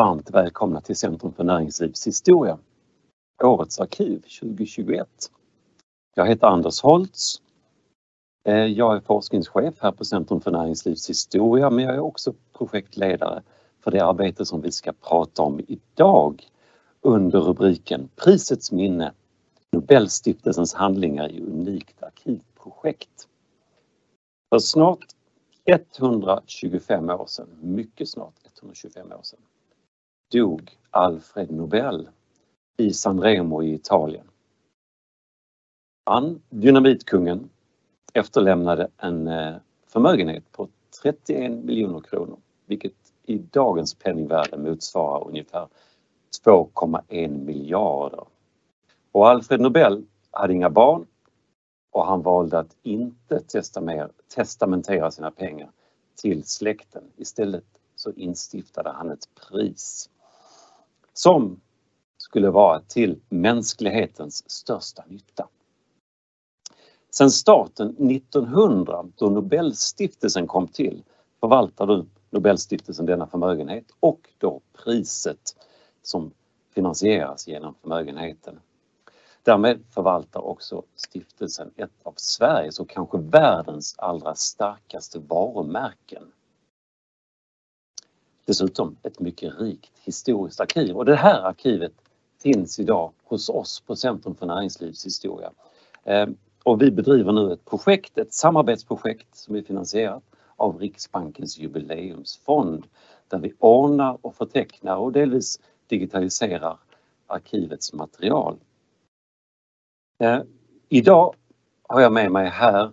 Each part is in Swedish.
Varmt välkomna till Centrum för näringslivshistoria. Årets arkiv 2021. Jag heter Anders Holtz. Eh, jag är forskningschef här på Centrum för näringslivshistoria men jag är också projektledare för det arbete som vi ska prata om idag under rubriken Prisets minne Nobelstiftelsens handlingar i unikt arkivprojekt. För snart 125 år sedan, mycket snart 125 år sedan, dog Alfred Nobel i San Remo i Italien. Han, dynamitkungen, efterlämnade en eh, förmögenhet på 31 miljoner kronor, vilket i dagens penningvärde motsvarar ungefär 2,1 miljarder. Och Alfred Nobel hade inga barn och han valde att inte testamentera sina pengar till släkten. Istället så instiftade han ett pris som skulle vara till mänsklighetens största nytta. Sen starten 1900 då Nobelstiftelsen kom till förvaltar Nobelstiftelsen denna förmögenhet och då priset som finansieras genom förmögenheten. Därmed förvaltar också stiftelsen ett av Sveriges och kanske världens allra starkaste varumärken. Dessutom ett mycket rikt historiskt arkiv och det här arkivet finns idag hos oss på Centrum för näringslivshistoria. Eh, och vi bedriver nu ett projekt, ett samarbetsprojekt som är finansierat av Riksbankens jubileumsfond där vi ordnar och förtecknar och delvis digitaliserar arkivets material. Eh, idag har jag med mig här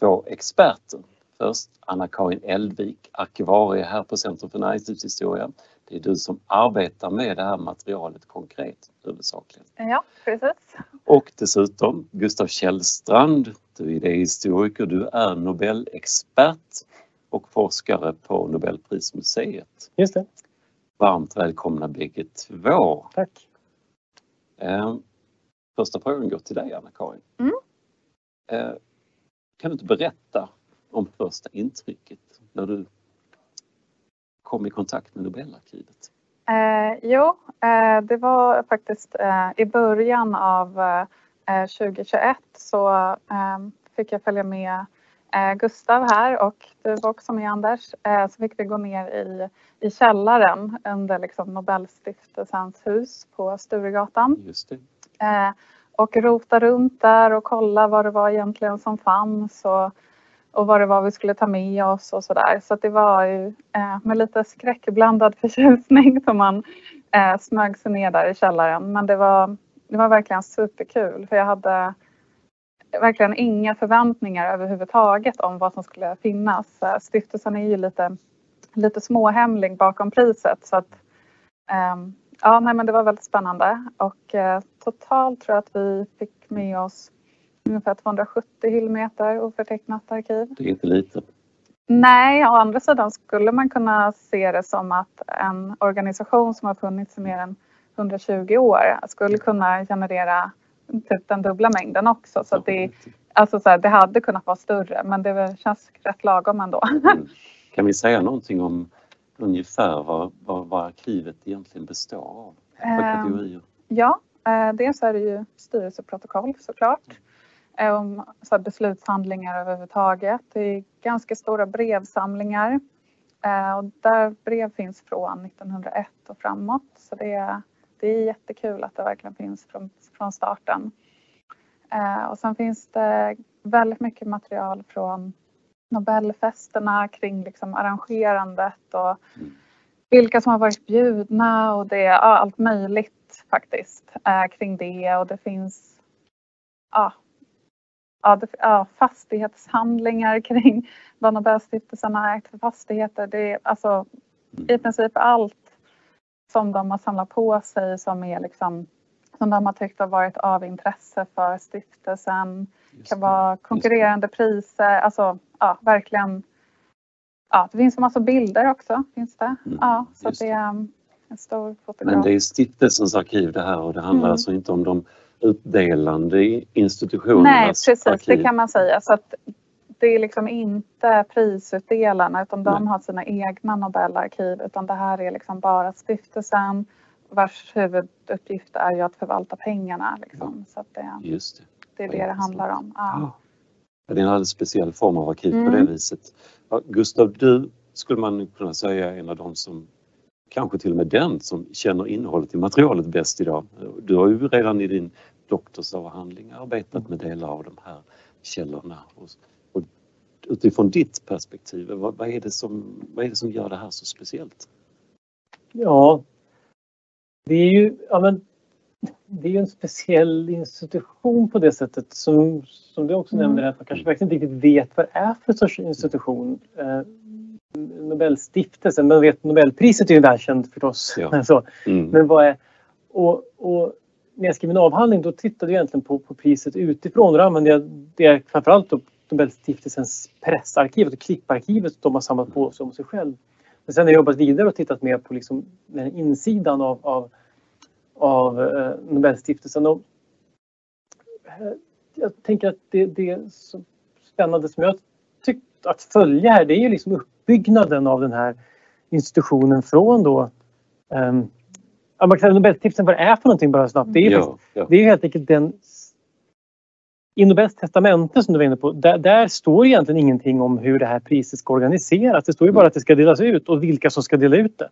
två experter. Först Anna-Karin Eldvik, arkivarie här på Centrum för näringslivshistoria. Det är du som arbetar med det här materialet konkret huvudsakligen. Ja, precis. Och dessutom Gustav Källstrand, du är idéhistoriker, du är Nobelexpert och forskare på Nobelprismuseet. Just det. Varmt välkomna bägge två. Tack. Eh, första frågan går till dig Anna-Karin. Mm. Eh, kan du inte berätta om första intrycket när du kom i kontakt med Nobelarkivet? Eh, jo, eh, det var faktiskt eh, i början av 2021 eh, så eh, fick jag följa med eh, Gustav här och du var också med Anders. så fick vi gå ner i, i källaren under liksom Nobelstiftelsens hus på Sturegatan. Just och rota runt där och kolla vad det var egentligen som fanns och och vad det var vi skulle ta med oss och sådär. Så det var ju eh, med lite skräckblandad förtjusning som man eh, smög sig ner där i källaren. Men det var, det var verkligen superkul för jag hade verkligen inga förväntningar överhuvudtaget om vad som skulle finnas. Stiftelsen är ju lite, lite småhemlig bakom priset så att eh, ja, nej, men det var väldigt spännande och eh, totalt tror jag att vi fick med oss ungefär 270 hyllmeter oförtecknat arkiv. Det är inte lite. Nej, å andra sidan skulle man kunna se det som att en organisation som har funnits i mer än 120 år skulle kunna generera typ den dubbla mängden också. Så det, alltså så här, det hade kunnat vara större men det känns rätt lagom ändå. Mm. Kan vi säga någonting om ungefär vad, vad, vad arkivet egentligen består av? För ehm? Ja, eh, dels är det ju styrelseprotokoll såklart Eh, om så beslutshandlingar överhuvudtaget. Det är ganska stora brevsamlingar eh, och där brev finns från 1901 och framåt så det är, det är jättekul att det verkligen finns från, från starten. Eh, och sen finns det väldigt mycket material från Nobelfesterna kring liksom arrangerandet och vilka som har varit bjudna och det ja, allt möjligt faktiskt eh, kring det och det finns ja, ja, fastighetshandlingar kring vad Nobelstiftelsen har ägt för fastigheter. Det är alltså i princip allt som de har samlat på sig som är liksom som de har tyckt har varit av intresse för stiftelsen. Det kan vara konkurrerande priser, alltså ja, verkligen. Ja, det finns en massa bilder också. Finns det. Mm, ja, så det är en stor fotograf. Men det är stiftelsens arkiv det här och det handlar mm. alltså inte om de utdelande institutionernas Nej, precis arkiv. det kan man säga. Så att det är liksom inte prisutdelarna utan de Nej. har sina egna Nobelarkiv utan det här är liksom bara stiftelsen vars huvuduppgift är ju att förvalta pengarna. Liksom. Så det, Just det. det är det det handlar om. Ja. Ja. Det är en alldeles speciell form av arkiv mm. på det mm. viset. Gustav, du skulle man kunna säga är en av de som kanske till och med den som känner innehållet i materialet bäst idag. Du har ju redan i din doktorsavhandling arbetat med delar av de här källorna. Och, och utifrån ditt perspektiv, vad, vad, är det som, vad är det som gör det här så speciellt? Ja, det är ju ja, men, det är en speciell institution på det sättet som, som du också mm. nämnde, att man kanske verkligen inte riktigt vet vad det är för sorts institution. Eh, Nobelstiftelsen, man vet Nobelpriset är ju välkänt förstås. Ja. Så. Mm. Men vad är, och, och när jag skrev min avhandling då tittade jag egentligen på, på priset utifrån och då använde jag det framförallt då Nobelstiftelsens pressarkiv, och klipparkivet de har samlat på sig om sig själv. Men sen har jag jobbat vidare och tittat mer på liksom den insidan av, av, av eh, Nobelstiftelsen. Och, eh, jag tänker att det, det som spännande som jag tyckt att följa här, det är ju liksom uppbyggnaden av den här institutionen från då eh, Ja, man kan säga Nobelstiftelsen vad det är för någonting bara snabbt. Det är, ja, ja. Det är helt enkelt den i Nobels testamente som du var inne på, där, där, står egentligen ingenting om hur det här priset ska organiseras. Det står ju bara att det ska delas ut och vilka som ska dela ut det.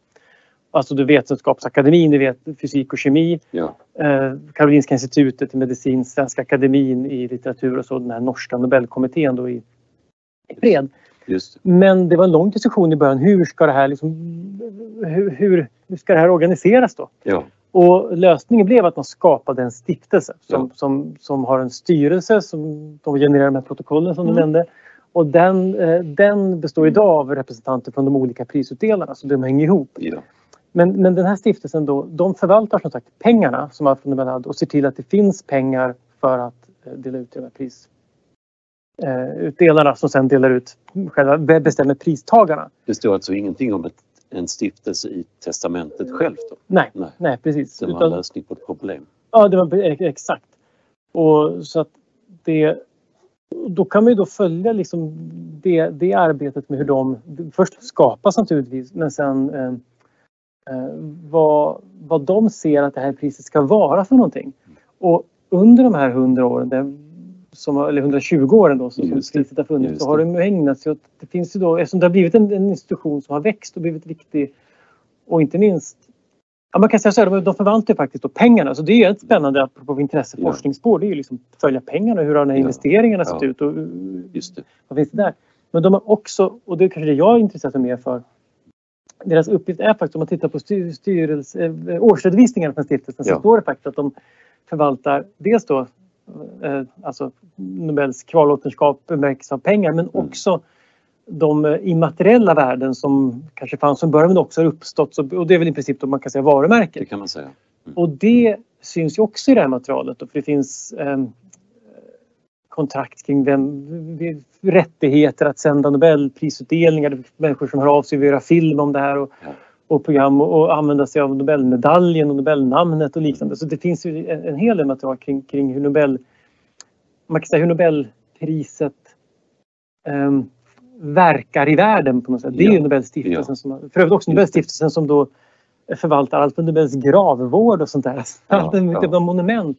Alltså du Vetenskapsakademin, du vet fysik och kemi, ja. eh, Karolinska institutet i medicin, Svenska akademin i litteratur och så den här norska Nobelkommittén då i, i fred. Men det var en lång diskussion i början. Hur ska det här, liksom, hur, hur, hur ska det här organiseras då? Ja. Och lösningen blev att man skapade en stiftelse som, ja. som, som har en styrelse som de genererar de här protokollen som mm. du nämnde. Och den, eh, den består idag av representanter från de olika prisutdelarna så de hänger ihop. Ja. Men, men den här stiftelsen då, de förvaltar som sagt pengarna som Alfred Nobel hade och ser till att det finns pengar för att eh, dela ut de här pris, utdelarna som sen delar ut, själva bestämmer pristagarna. Det står alltså ingenting om ett, en stiftelse i testamentet självt? Då? Nej, nej, nej precis. Det var en lösning på ett problem? Ja, det var exakt. Och så att det, då kan man ju då följa liksom det, det arbetet med hur de först skapas naturligtvis men sen eh, eh, vad, vad de ser att det här priset ska vara för någonting. Och under de här hundra åren, som, eller 120 åren då som priset har funnits, så har de ägnat sig åt, det finns ju då, eftersom det har blivit en, en, institution som har växt och blivit viktig och inte minst Ja, man kan säga så här, de förvaltar faktiskt då pengarna. Så det är ett spännande apropå intresse forskningsspår. Det är ju liksom följa pengarna. Hur har de här investeringarna sett ut? Och, Just det. Vad finns det där? Men de har också, och det är kanske det jag är intresserad mer för. Deras uppgift är faktiskt, om man tittar på styrelse, eh, årsredovisningarna från stiftelsen ja. så står det faktiskt att de förvaltar dels då alltså Nobels kvarlåtenskap bemärks av pengar men mm. också de eh, immateriella värden som kanske fanns från början men också har uppstått. Och det är väl i princip då man kan säga varumärken. Det kan man säga. Mm. Och det syns ju också i det här materialet då, för det finns eh, kontrakt kring vem, rättigheter att sända Nobelprisutdelningar. Människor som hör av sig och vill göra film om det här. Och, ja och program och använda sig av Nobelmedaljen och Nobelnamnet och liknande. Så det finns ju en, en hel del material kring, kring hur Nobel man kan säga hur Nobelpriset um, verkar i världen på något sätt. Det är ju Nobelstiftelsen ja. som, för övrigt också Nobelstiftelsen som då förvaltar allt från Nobels gravvård och sånt där. Ja, allt ja. Typ monument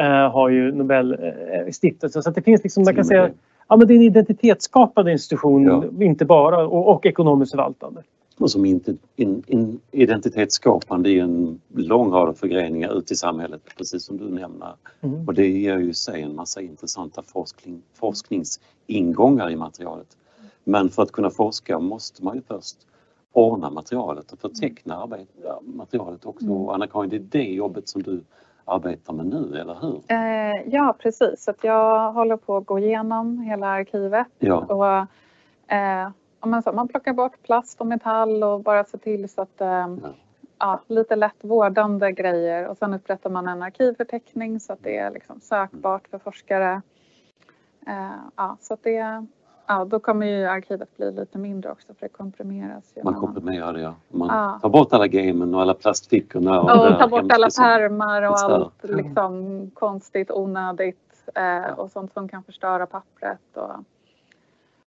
uh, har ju Nobelstiftelsen. Uh, så det finns liksom, man kan säga, ja men det är en identitetsskapande institution, ja. inte bara, och, och ekonomiskt förvaltande och som in, in, in, identitetsskapande i en lång rad förgreningar ut i samhället, precis som du nämner. Mm. Och det ger ju sig en massa intressanta forskning, forskningsingångar i materialet. Men för att kunna forska måste man ju först ordna materialet och förteckna arbete, materialet också. Mm. Anna-Karin, det är det jobbet som du arbetar med nu, eller hur? Eh, ja, precis. Så jag håller på att gå igenom hela arkivet. Ja. Och, eh, man, man plockar bort plast och metall och bara ser till så att eh, ja, lite lätt vårdande grejer och sen upprättar man en arkivförteckning så att det är liksom sökbart för forskare. Eh, ja, så att det, ja, då kommer ju arkivet bli lite mindre också för det komprimeras. Man komprimerar det ja. Man ja. tar bort alla gamen och alla plastfickorna. Och, och tar bort alla pärmar och allt liksom konstigt, onödigt eh, och sånt som kan förstöra pappret. Och,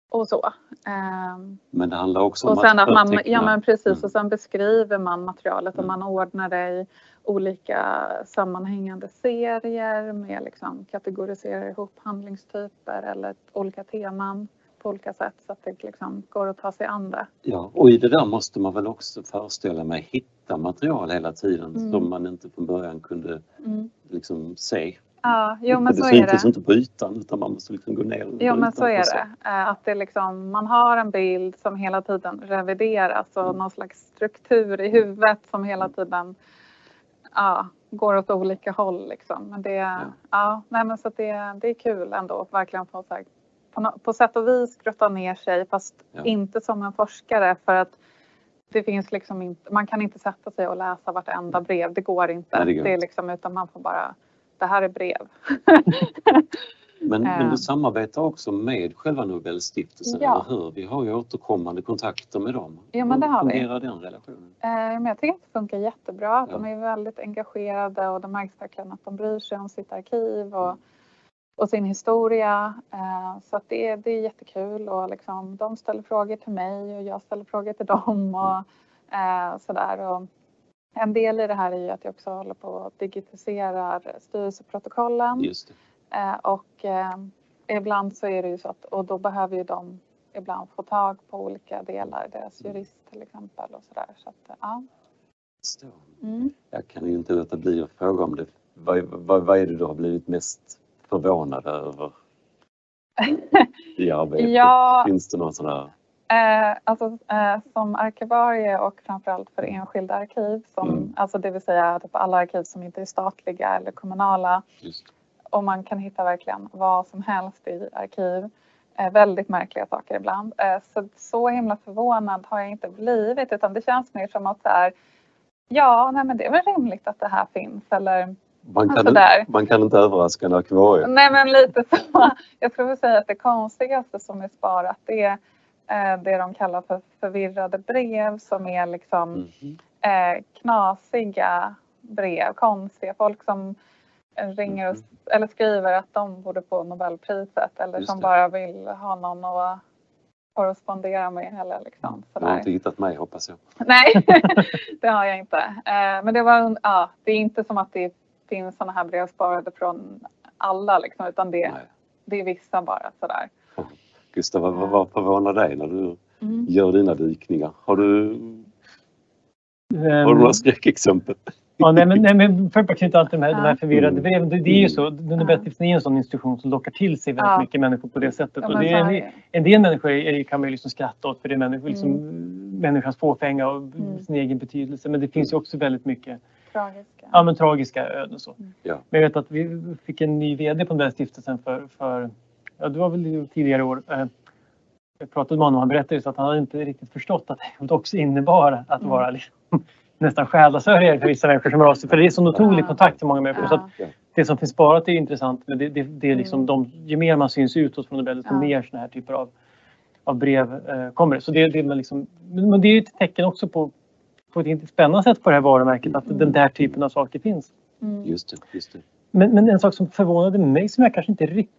och så. Ehm, men det handlar också om och sen att, att man, Ja men precis mm. och sen beskriver man materialet och mm. man ordnar det i olika sammanhängande serier med liksom kategoriserar ihop handlingstyper eller olika teman på olika sätt så att det liksom går att ta sig an det. Ja, och i det där måste man väl också föreställa mig hitta material hela tiden mm. som man inte från början kunde mm. liksom se. Ja, jo, men det så är det. inte på ytan utan man måste liksom gå ner Jo men så är det. Eh, att det liksom, man har en bild som hela tiden revideras och mm. någon slags struktur i huvudet som hela tiden ja, går åt olika håll. Liksom. Men det, ja. Ja, nej, men så det, det är kul ändå att verkligen få så här, på, på sätt och vis grotta ner sig fast ja. inte som en forskare för att det finns liksom inte, man kan inte sätta sig och läsa vartenda brev. Det går inte. Nej, det, det är liksom, utan man får bara, det här är brev. Men, men, du eh. samarbetar också med själva Nobelstiftelsen, ja. eller hur? Vi har ju återkommande kontakter med dem. Ja, men det har hur fungerar vi. den relationen? Eh, men jag tycker att det funkar jättebra. Ja. De är väldigt engagerade och det märks verkligen att de bryr sig om sitt arkiv och, och sin historia. Eh, så att det, det är jättekul och liksom, de ställer frågor till mig och jag ställer frågor till dem och eh, sådär. Och en del i det här är ju att jag också håller på att digitalisera styrelseprotokollen. Just det. Eh, och eh, ibland så är det ju så att, och då behöver ju de ibland få tag på olika delar, deras mm. jurist till exempel och sådär. Så att, ja. Mm. Jag kan ju inte låta bli att fråga om det. Vad, vad, vad är det du har blivit mest förvånad över i arbetet? ja, Finns det någon sån här? Eh, alltså, eh, som arkivarie och framförallt för enskilda arkiv, som, mm. alltså det vill säga typ alla arkiv som inte är statliga eller kommunala. Just och man kan hitta verkligen vad som helst i arkiv. Eh, väldigt märkliga saker ibland. Eh, så, så himla förvånad har jag inte blivit utan det känns mer som att så här, ja, nej men det är väl rimligt att det här finns eller man kan, inte, man kan inte överraska en akvarie. Nej men lite så. Jag skulle säga att det konstigaste som är sparat det är det de kallar för förvirrade brev som är liksom mm. eh, knasiga brev, konstiga folk som ringer och, eller skriver att de borde få Nobelpriset eller som bara vill ha någon att korrespondera med eller liksom sådär. Du har inte hittat mig hoppas jag. Nej, det har jag inte. Eh, men det var, ja, det är inte som att det finns sådana här brev sparade från alla liksom utan det, det är vissa bara sådär. Gustav, vad, vad förvånar dig när du mm. gör dina dykningar? Har du, um, har du några skräckexempel? Ja, nej, men, nej, men för att knyta allt de här, de här förvirrade breven. Det, det är ju så, Nobelstiftelsen är en sån institution som lockar till sig väldigt ja. mycket människor på det sättet. Ja, och det är, en, en del människor är, kan man ju liksom skratta åt för det är människor, liksom, mm. människans fåfänga och mm. sin egen betydelse. Men det finns ju också väldigt mycket tragiska, ja, men tragiska öden. Så. Mm. Ja. Men jag vet att vi fick en ny VD på Nobelstiftelsen för, för ja, det var väl tidigare år. Eh, pratade med honom han berättade att han inte riktigt förstått att det också innebar att mm. vara liksom, nästan själasörjare för vissa människor som av sig. För det är så otrolig kontakt till många människor. Så det som finns sparat är intressant men det, det, det är liksom de, ju mer man syns utåt från Nobel desto mer sådana här typer av, av brev eh, kommer. Så det, det, man liksom, men det är ett tecken också på, på ett spännande sätt på det här varumärket att mm. den där typen av saker finns. Mm. Just det, just det. Men, men en sak som förvånade mig som jag kanske inte riktigt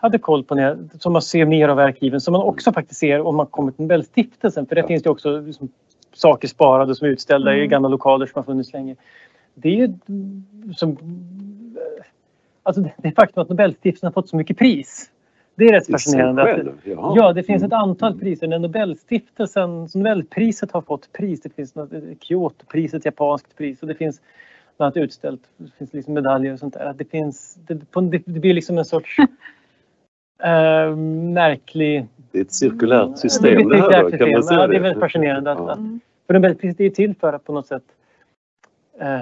hade koll på när som man ser mer av arkiven som man också faktiskt ser om man kommer till Nobelstiftelsen för det ja. finns det också liksom saker sparade som är utställda mm. i gamla lokaler som har funnits länge. Det är som... Alltså det faktum att Nobelstiftelsen har fått så mycket pris. Det är rätt fascinerande. Att, ja, det finns ett mm. antal priser. När Nobelstiftelsen, Nobelpriset har fått pris. Det finns Kyotopriset, japanskt pris och det finns bland annat utställt. Det finns liksom medaljer och sånt där. Det, finns, det, det blir liksom en sorts äh, märklig... Det är ett cirkulärt system det, här då, kan man säga ja, det? är väldigt fascinerande. Att, att, för Nobelpriset är till för att på något sätt eh,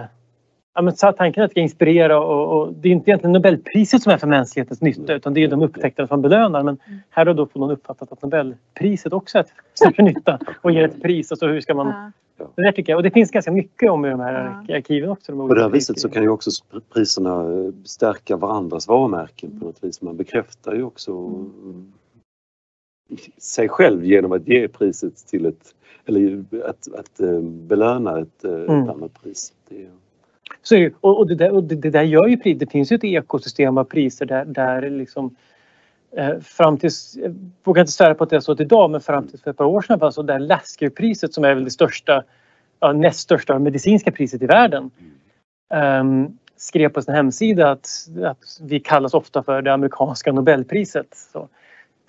ja, men tanken är att det ska inspirera och, och, det är inte egentligen Nobelpriset som är för mänsklighetens nytta utan det är de upptäckter som belönar. Men här har då får någon uppfattat att Nobelpriset också är för nytta och ger ett pris. Och så hur ska man... Det där tycker jag. Och det finns ganska mycket om i de här ja. arkiven också. De på det här viset så kan ju också priserna stärka varandras varumärken på något vis. Man bekräftar ju också mm. sig själv genom att ge priset till ett eller att, att eh, belöna ett, eh, mm. ett annat pris. Det, så, och, och, det där, och det, det, där gör ju. Det finns ju ett ekosystem av priser där, där liksom Eh, fram tills, jag vågar inte svära på att det är så idag, men fram till för ett par år sedan var så där Lasker-priset som är väl det största, ja, näst största medicinska priset i världen. Um, skrev på sin hemsida att, att vi kallas ofta för det amerikanska nobelpriset. Så,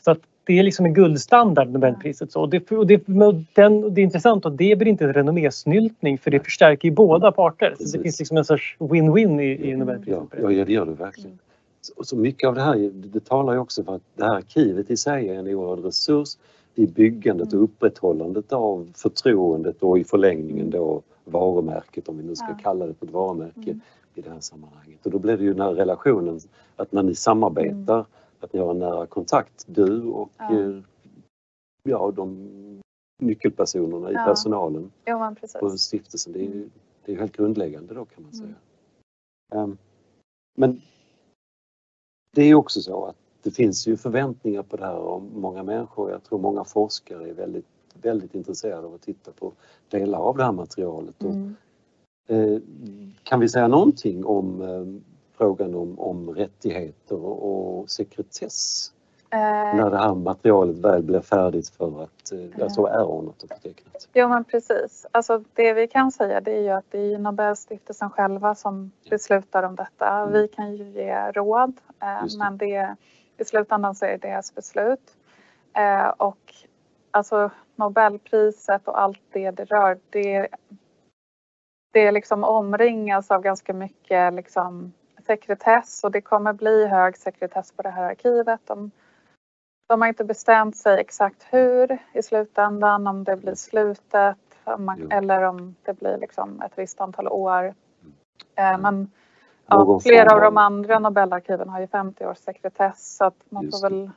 så att det är liksom en guldstandard, Nobelpriset. Så, och det, och det, den, det är intressant och det blir inte en renommésnyltning för det förstärker ju båda parter. Så det finns liksom en sorts win-win i, i Nobelpriset. Ja, ja, det gör det verkligen. Så, så mycket av det här det talar ju också för att det här arkivet i sig är en oerhörd resurs i byggandet och mm. upprätthållandet av förtroendet och i förlängningen då varumärket om vi nu ska ja. kalla det för ett varumärke mm. i det här sammanhanget. Och då blir det ju den här relationen att när ni samarbetar mm att ni har en nära kontakt, du och ja, eh, ja de nyckelpersonerna i ja. personalen ja, på stiftelsen. Det är, ju, det är helt grundläggande då kan man mm. säga. Um, men det är också så att det finns ju förväntningar på det här och många människor, jag tror många forskare är väldigt, väldigt intresserade av att titta på delar av det här materialet. Mm. Och, eh, kan vi säga någonting om eh, frågan om, om rättigheter och sekretess eh, när det här materialet väl blir färdigt för att eh, alltså är ordnat och förtecknat. Jo men precis. Alltså det vi kan säga det är ju att det är Nobelstiftelsen själva som beslutar om detta. Mm. Vi kan ju ge råd eh, det. men det, i slutändan så är det deras beslut. Eh, och alltså Nobelpriset och allt det det rör det det liksom omringas av ganska mycket liksom sekretess och det kommer bli hög sekretess på det här arkivet. De, de har inte bestämt sig exakt hur i slutändan, om det blir slutet man, eller om det blir liksom ett visst antal år. Eh, men ja, flera av de andra Nobelarkiven har ju 50 års sekretess så att man får väl...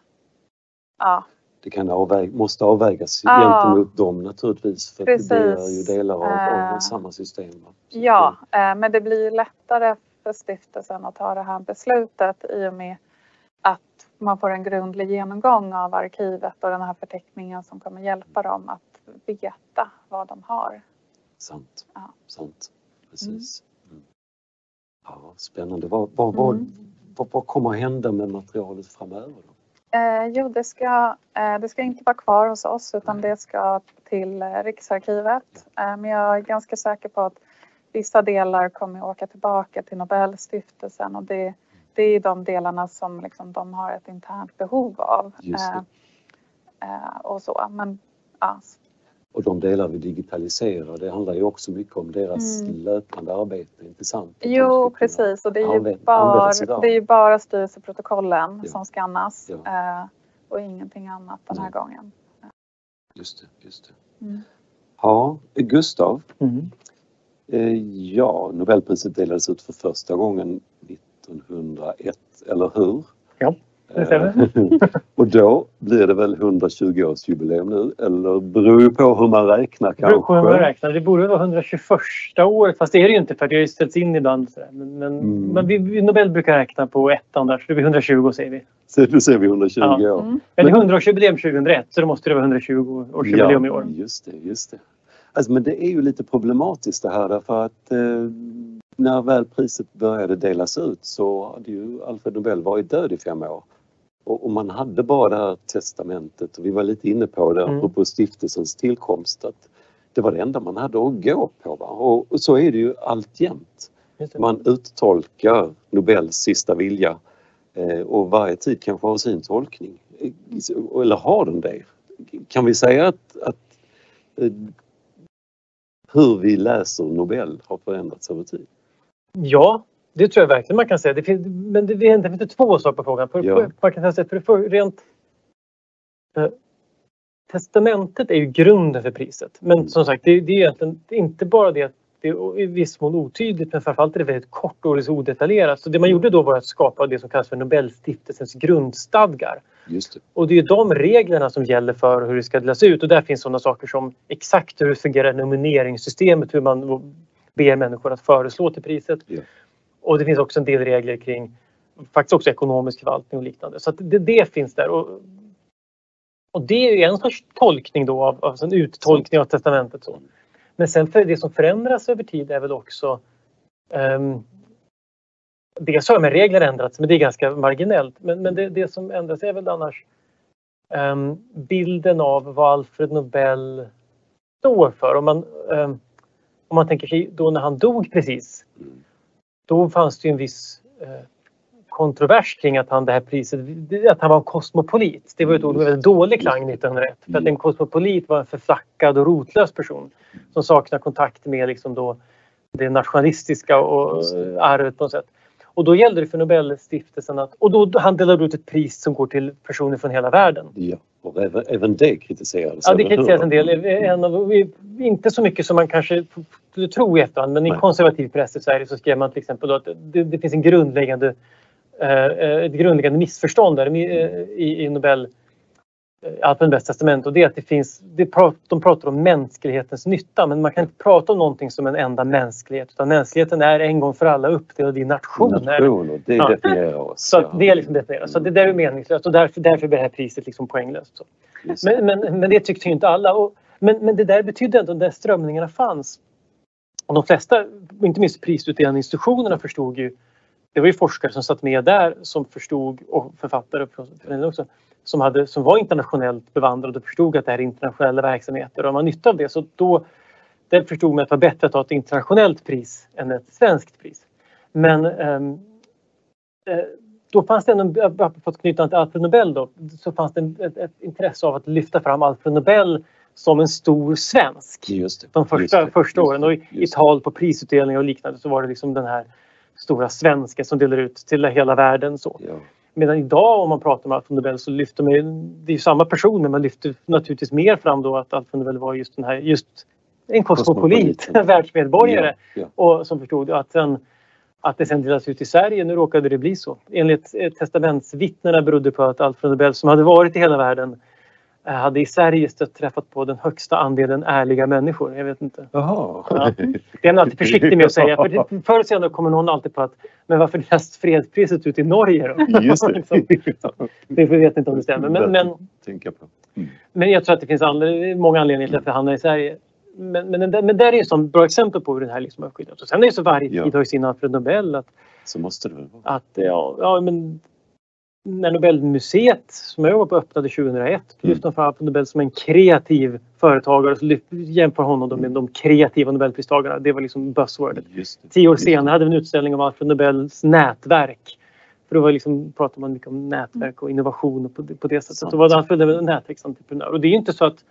Ja. Det kan avväg, måste avvägas ja. gentemot dem naturligtvis för Precis. det är ju delar av, av eh, samma system. Ja, eh, men det blir ju lättare för stiftelsen att ta det här beslutet i och med att man får en grundlig genomgång av arkivet och den här förteckningen som kommer hjälpa dem att veta vad de har. Sant, ja. sant. Precis. Mm. Ja, spännande. Vad, vad, vad, mm. vad, vad, kommer att hända med materialet framöver? Då? Eh, jo, det ska, eh, det ska inte vara kvar hos oss utan det ska till eh, Riksarkivet. Eh, men jag är ganska säker på att Vissa delar kommer att åka tillbaka till Nobelstiftelsen och det, det är de delarna som liksom de har ett internt behov av. Eh, eh, och så. Men, ja. Och de delar vi digitaliserar, det handlar ju också mycket om deras mm. löpande arbete, inte sant? Jo, precis. Och det är ju bara, det är bara styrelseprotokollen ja. som skannas ja. eh, och ingenting annat den här Nej. gången. Just det, just det. Mm. Ja, Gustav. Mm. Eh, ja, Nobelpriset delades ut för första gången 1901, eller hur? Ja, det stämmer. Eh, och då blir det väl 120-årsjubileum nu, eller beror ju på hur man räknar kanske? Beror på hur man räknar. Det borde vara 121 året, fast det är det ju inte för det har ju ställts in ibland. Men, men, mm. men vi, Nobel brukar räkna på ettan där, så det blir 120 säger vi. Så då ser vi 120 ja. år. Mm. Det är 100-årsjubileum 2001, så då måste det vara 120-årsjubileum ja, i år. Just det, just det. Alltså, men det är ju lite problematiskt det här därför att eh, när väl priset började delas ut så hade ju Alfred Nobel varit död i fem år. Och, man hade bara testamentet och vi var lite inne på det mm. på stiftelsens tillkomst att det var det enda man hade att gå på. Va? Och, och så är det ju alltjämt. Man uttolkar Nobels sista vilja eh, och varje tid kanske har sin tolkning. Eller har den det? Kan vi säga att, att eh, hur vi läser Nobel har förändrats över tid? Ja, det tror jag verkligen man kan säga. Det finns, men det, det finns två saker på frågan. För, ja. man kan säga, för, för, rent, eh, testamentet är ju grunden för priset. Men mm. som sagt, det, det är egentligen inte bara det att det är i viss mån otydligt men framförallt är det väldigt kort och så odetaljerat. Så det man gjorde då var att skapa det som kallas för Nobelstiftelsens grundstadgar. Just det. Och det är de reglerna som gäller för hur det ska delas ut och där finns sådana saker som exakt hur fungerar nomineringssystemet, hur man ber människor att föreslå till priset. Ja. Och det finns också en del regler kring faktiskt också ekonomisk förvaltning och liknande. Så det, det finns där. Och, och det är en sorts tolkning då av, alltså en uttolkning av testamentet. Så. Men sen för det som förändras över tid är väl också um, dels har med regler ändrats, men det är ganska marginellt. Men, men det, det som ändras är väl annars um, bilden av vad Alfred Nobel står för. Om man, um, om man tänker sig då när han dog precis, mm då fanns det ju en viss eh, kontrovers kring att han det här priset, att han var en kosmopolit. Det var ett ord med väldigt dålig klang 1901. För att en kosmopolit var en förflackad och rotlös person som saknar kontakt med liksom då det nationalistiska och arvet på något sätt. Och då gällde det för Nobelstiftelsen att, och då han delade ut ett pris som går till personer från hela världen. Ja, och även, även det kritiserades. Ja, det kritiserades en del. En av, inte så mycket som man kanske skulle tro i efterhand, men i konservativ press i Sverige så skrev man till exempel att det, det finns en grundläggande, eh, ett grundläggande missförstånd där i, i Nobel Alfred testament och det är att det finns, det de pratar om mänsklighetens nytta men man kan inte prata om någonting som en enda mänsklighet utan mänskligheten är en gång för alla uppdelad i nationer. Nationer, det ja. definierar oss. Så ja. det är liksom definierat. Så det där är meningslöst och därför, därför blir det här priset liksom poänglöst. Så. Men, men, men det tyckte ju inte alla. Och, men, men det där betydde att de strömningarna fanns. Och de flesta, inte minst prisutdelande institutionerna förstod ju det var ju forskare som satt med där som förstod och författare också som, hade, som var internationellt bevandrade och förstod att det här är internationella verksamheter och har nytta av det. Så då där förstod man att det var bättre att ta ett internationellt pris än ett svenskt pris. Men ehm, eh, då fanns det ändå, för att knyta an till Alfred Nobel då, så fanns det ett, ett, intresse av att lyfta fram Alfred Nobel som en stor svensk. Just det, de första, det, första åren och i, i tal på prisutdelningar och liknande så var det liksom den här stora svenska som delar ut till hela världen. Så. Ja. Medan idag om man pratar med Alfred Nobel så lyfter man det är samma person men man lyfter naturligtvis mer fram då att Alfred Nobel var just den här, just en kosmopolit, världsmedborgare ja, ja. och som förstod att, sen, att det sen delas ut i Sverige. Nu råkade det bli så. Enligt testamentsvittnena berodde på att Alfred Nobel som hade varit i hela världen Eh, hade i Sverige stött träffat på den högsta andelen ärliga människor. Jag vet inte. Jaha. Ja. Det är man alltid försiktig med att säga. För förr senare kommer någon alltid på att men varför delas fredspriset ut i Norge då? Just det. liksom. det vet inte om det stämmer. Men, men, mm. men jag tror att det finns många anledningar till att det hamnar i Sverige. Men, men, men där är ett bra exempel på hur den här liksom har. Och sen är det så varje tid har ju sin Alfred Nobel. Att, så måste det väl vara. Att, ja, ja, men när Nobelmuseet som jag var på öppnade 2001 mm. lyfte de fram Nobel som en kreativ företagare och så jämför honom med de kreativa Nobelpristagarna. Det var liksom buzzwordet. Tio år senare hade vi en utställning om Alfred Nobels nätverk. För då var liksom, pratade man mycket om nätverk och innovation på, på det sättet. Sant. Då var Alfred Nobel en nätverksentreprenör. Och det är inte så att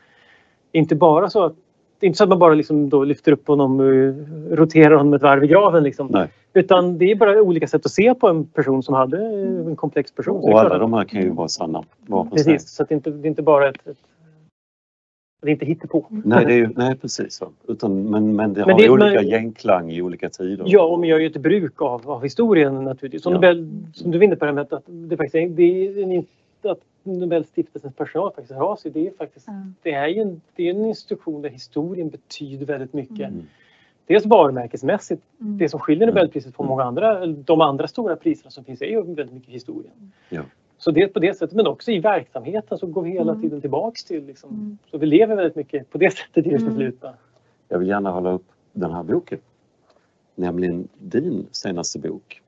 inte bara så att det är inte så att man bara liksom då lyfter upp honom och roterar honom ett varv i graven. Liksom. Utan det är bara olika sätt att se på en person som hade en komplex person. Och alla de här kan ju vara sanna var Precis, så att det, inte, det är inte bara ett, ett det är inte hittepå. Nej, det är, nej precis så. Utan, men, men det men har det, olika men, genklang i olika tider. Ja, och man gör ju ett bruk av, av historien naturligtvis. Som, ja. du, som du var inne på, det med att det faktiskt är, det är en, att Nobelstiftelsens personal faktiskt av sig. Det är, faktiskt, mm. det är ju en, det är en institution där historien betyder väldigt mycket. Mm. Dels varumärkesmässigt. Mm. Det som skiljer Nobelpriset från många andra, de andra stora priserna som finns är ju väldigt mycket historia. Ja. Så det är på det sättet, men också i verksamheten så går vi hela mm. tiden tillbaks till. Liksom. Mm. Så vi lever väldigt mycket på det sättet i det mm. förflutna. Jag vill gärna hålla upp den här boken. Nämligen din senaste bok.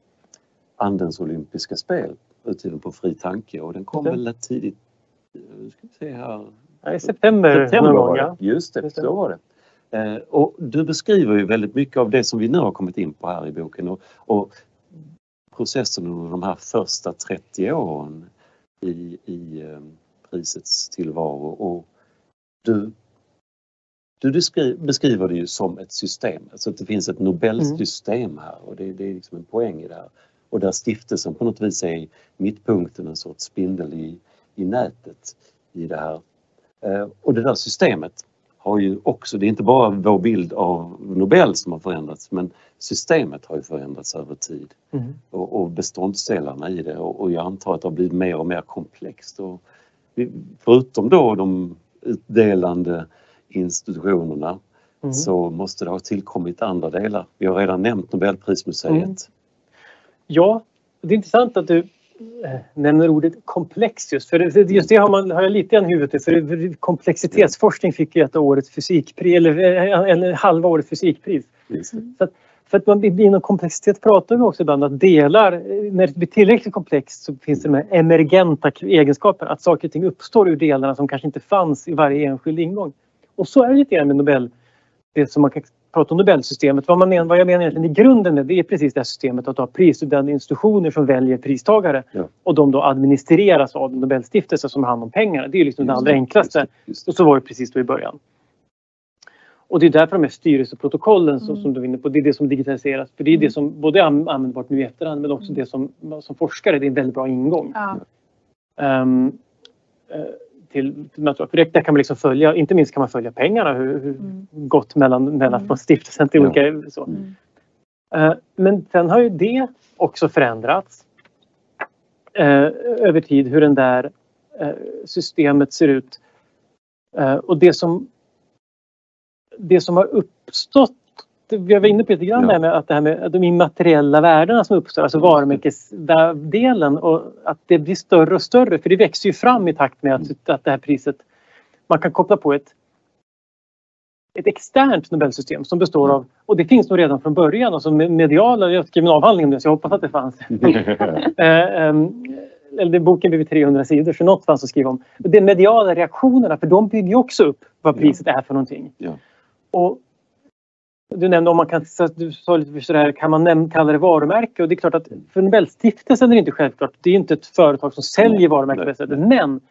Andens olympiska spel utgiven på Fri Tanke och den kom mm. väl tidigt, eh, ska vi se här. I september, september var det. Just det, så var det. Eh, och du beskriver ju väldigt mycket av det som vi nu har kommit in på här i boken och, och processen under de här första 30 åren i, i eh, prisets tillvaro. Och du, du beskriver det ju som ett system, alltså att det finns ett Nobelsystem här och det, det är liksom en poäng i det här och där stiftelsen på något vis är mittpunkten, en sorts spindel i, i nätet i det här. Eh, och det där systemet har ju också, det är inte bara vår bild av Nobel som har förändrats men systemet har ju förändrats över tid mm. och, och beståndsdelarna i det och, och, jag antar att det har blivit mer och mer komplext. Och förutom då de utdelande institutionerna mm. så måste det ha tillkommit andra delar. Vi har redan nämnt Nobelprismuseet. Mm. Ja, det är intressant att du nämner ordet komplex just för just det har, man, har jag lite grann i huvudet för komplexitetsforskning fick ju ett årets fysikpris eller, eller halva årets fysikpris. Så att för att man, inom komplexitet pratar vi också ibland att delar, när det blir tillräckligt komplext så finns det de här emergenta egenskaperna. Att saker och ting uppstår ur delarna som kanske inte fanns i varje enskild ingång. Och så är det lite grann med Nobel, det som man prata om Nobelsystemet. Vad, man vad jag menar egentligen i grunden med det är precis det här systemet att ha prisutdelande institutioner som väljer pristagare ja. och de då administreras av Nobelstiftelsen som har hand om pengarna. Det är liksom det allra enklaste. Och så var det precis då i början. Och det är därför de här styrelseprotokollen mm. som, du är inne på, det är det som digitaliseras. För det är det som både är användbart nu i efterhand men också mm. det som som forskare, det är en väldigt bra ingång. Ja. Um, uh, till, till. För det, där kan man liksom följa, inte minst kan man följa pengarna, hur, hur mm. gått mellan, mellan mm. stiftelsen till olika... Ja. Så. Mm. Uh, men sen har ju det också förändrats uh, över tid, hur den där uh, systemet ser ut. och det som det som har uppstått vi var inne på lite grann ja. med att det här med de immateriella värdena som uppstår, alltså varumärkesdelen och att det blir större och större för det växer ju fram i takt med att, att det här priset man kan koppla på ett ett externt Nobelsystem som består av, och det finns nog redan från början, alltså mediala, jag skrev en avhandling om det så jag hoppas att det fanns. Eh, ehm, eller boken blev 300 sidor så något fanns att skriva om. De mediala reaktionerna för de bygger också upp vad priset är för någonting. Ja. Och du nämnde om man kan, du sa lite sådär, kan man kalla det varumärke? Och det är klart att för Nobelstiftelsen är det inte självklart. Det är inte ett företag som säljer varumärken på det sättet. Men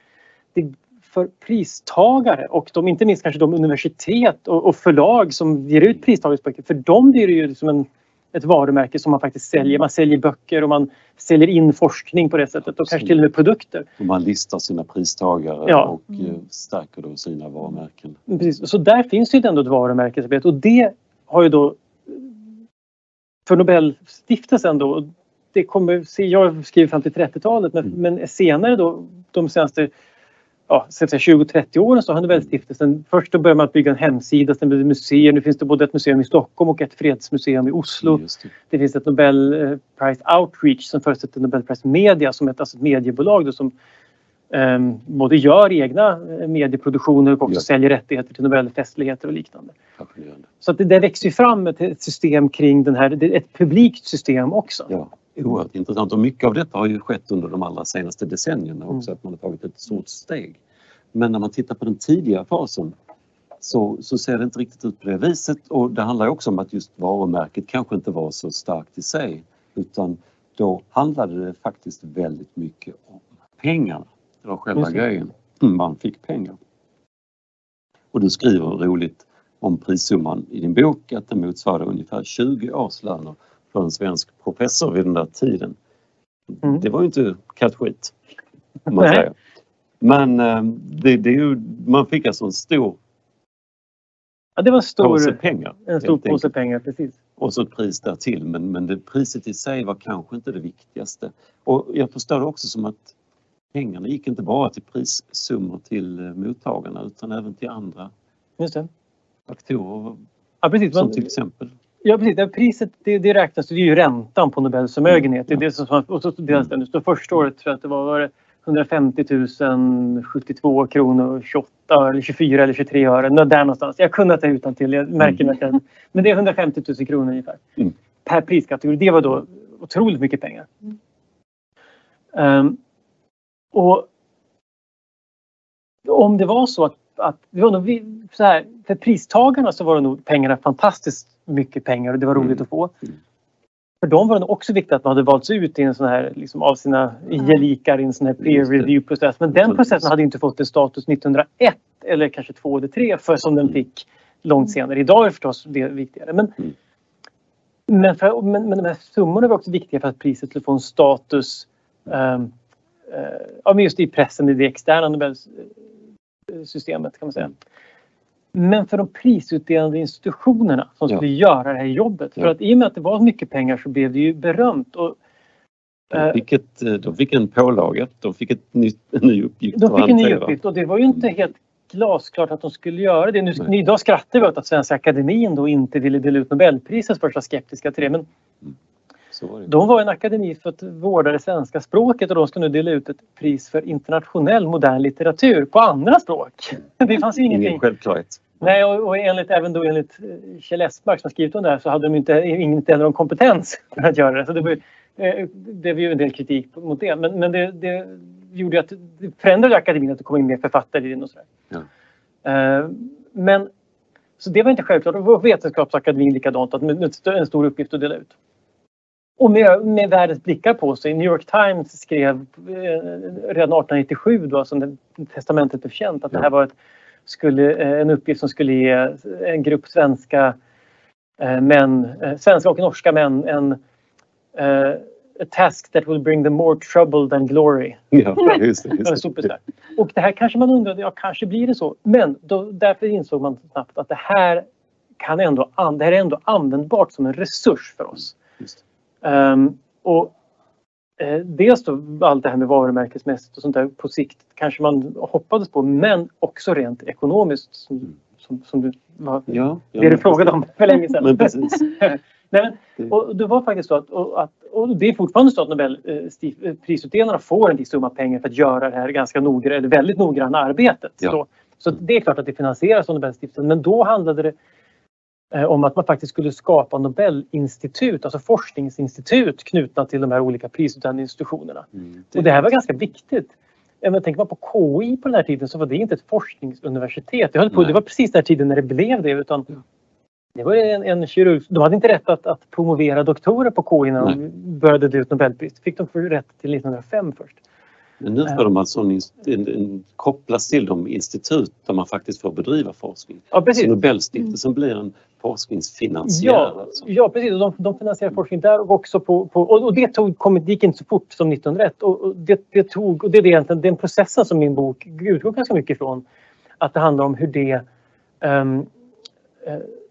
det, för pristagare och de, inte minst kanske de universitet och, och förlag som ger ut pristagarsböcker. För dem blir det ju som en, ett varumärke som man faktiskt säljer. Man säljer böcker och man säljer in forskning på det sättet och kanske till och med produkter. Och man listar sina pristagare ja. och eh, stärker då sina varumärken. Precis. Så där finns ju ändå ett varumärkesarbete och det har ju då för Nobelstiftelsen då, det kommer, jag skriver fram till 30-talet men, mm. men senare då de senaste ja, 20-30 åren så har Nobelstiftelsen först då började man bygga en hemsida, sen blev det museer. Nu finns det både ett museum i Stockholm och ett fredsmuseum i Oslo. Det. det. finns ett Nobel eh, Prize Outreach som förutsätter Nobel Prize Media som ett, alltså ett mediebolag då, som både gör egna eh, medieproduktioner och också ja. säljer rättigheter till Nobelfestligheter och liknande. Så att det, det växer fram ett, ett system kring den här, ett publikt system också. Ja oerhört intressant och mycket av detta har ju skett under de allra senaste decennierna också, mm. att man har tagit ett stort steg. Men när man tittar på den tidiga fasen så, så ser det inte riktigt ut på det viset och det handlar också om att just varumärket kanske inte var så starkt i sig utan då handlade det faktiskt väldigt mycket om pengarna. Det var själva grejen. Mm, man fick pengar. Och du skriver roligt om prissumman i din bok att den motsvarade ungefär 20 årslöner för en svensk professor vid den där tiden. Mm. Det var ju inte kattskit. Man säger. Men eh, det, det är ju, man fick alltså en stor Ja, det var stor påse pengar. En stor påse pengar, precis. Och så ett pris där till men, men det, priset i sig var kanske inte det viktigaste. Och jag förstår det också som att pengarna gick inte bara till prissummor till eh, mottagarna utan även till andra Just det. faktorer. Ja, precis. Som till exempel Ja precis, det priset det, det räknas, det är ju räntan på Nobels förmögenhet. Det är det som, och så delas den. Så första året tror jag att det var, var det 150 000 72 kronor 28 eller 24 eller 23 öre. Där någonstans. Jag kunde det utan till. jag märker mm. att Men det är 150 000 kronor ungefär. Mm. Per priskategori. Det var då otroligt mycket pengar. Mm. Um, och om det var så att, att det var nog, så här, för pristagarna så var det nog pengarna fantastiskt mycket pengar och det var roligt mm. att få. För dem var det också viktigt att man hade valts ut i en sån här, liksom, av sina gelikar i en sån här peer review process. Men den processen hade inte fått en status 1901 eller kanske två eller tre för som den mm. fick långt senare. Idag är det förstås det viktigare. Men, mm. men, för, men, men de här summorna var också viktiga för att priset skulle få en status um, uh, just i pressen, i det externa Nobelsystemet kan man säga. Men för de prisutdelande institutionerna som skulle ja. göra det här jobbet. Ja. För att i och med att det var mycket pengar så blev det ju berömt. Och, de, fick ett, eh, de fick en pålaga, de fick ett nytt, en ny uppgift De fick en ny uppgift och det var ju inte helt glasklart att de skulle göra det. Nu, idag skrattar vi åt att Svenska Akademin då inte ville dela ut Nobelpriset först var skeptiska till det. Men mm. Var de var en akademi för att vårda det svenska språket och de ska nu dela ut ett pris för internationell modern litteratur på andra språk. Det fanns ju ingenting. Ingen självklarhet. Nej, och, och enligt, även då enligt eh, Kjell Esmark som skrivit om det här så hade de inte, inte heller någon kompetens för att göra det. Så det var, eh, det var ju en del kritik mot det. Men, men det, det gjorde att det förändrade akademin att det kom in mer författare i den och sådär. Ja. Uh, men så det var inte självklart. Och Vetenskapsakademin likadant, att en stor uppgift att dela ut. Och med, med världens blickar på sig. New York Times skrev eh, redan 1897 då, som testamentet blev känt, att det här var ett, skulle, eh, en uppgift som skulle ge en grupp svenska eh, män, eh, svenska och norska män en eh, a task that will bring them more trouble than glory. Ja, just det, just det. Och det här kanske man undrade, ja kanske blir det så. Men då, därför insåg man snabbt att det här, kan ändå, det här är ändå användbart som en resurs för oss. Um, och eh, dels då allt det här med varumärkesmässigt och sånt där på sikt kanske man hoppades på men också rent ekonomiskt som, mm. som, som du, var, ja, det du frågade om för länge sedan. Men precis. Nej, men, och det var faktiskt så att, och, att, och det är fortfarande så att Nobelprisutdelarna eh, får en viss summa pengar för att göra det här ganska noggranna, eller väldigt noggranna arbetet. Ja. Så, så det är klart att det finansieras av Nobelstiftelsen men då handlade det eh, om att man faktiskt skulle skapa Nobelinstitut, alltså forskningsinstitut knutna till de här olika prisutdelningsinstitutionerna. Mm, det... Och det här var ganska viktigt. Men tänker man på KI på den här tiden så var det inte ett forskningsuniversitet. Det, höll på, det var precis den här tiden när det blev det. Utan det var en, en kirurg. De hade inte rätt att, att promovera doktorer på KI när de började dela ut Nobelpris. Det fick de för rätt till 1905 först. Men nu får de alltså en, en, en, kopplas till de institut där man faktiskt får bedriva forskning. Ja, precis. Så Nobelstiftelsen blir en forskningsfinansiär. Ja, ja precis. De, de finansierar forskning där och också på... på och, det, tog, kom, det gick inte så fort som 1901. Och, och det, det, tog, och det är egentligen den processen som min bok utgår ganska mycket ifrån. Att det handlar om hur det um,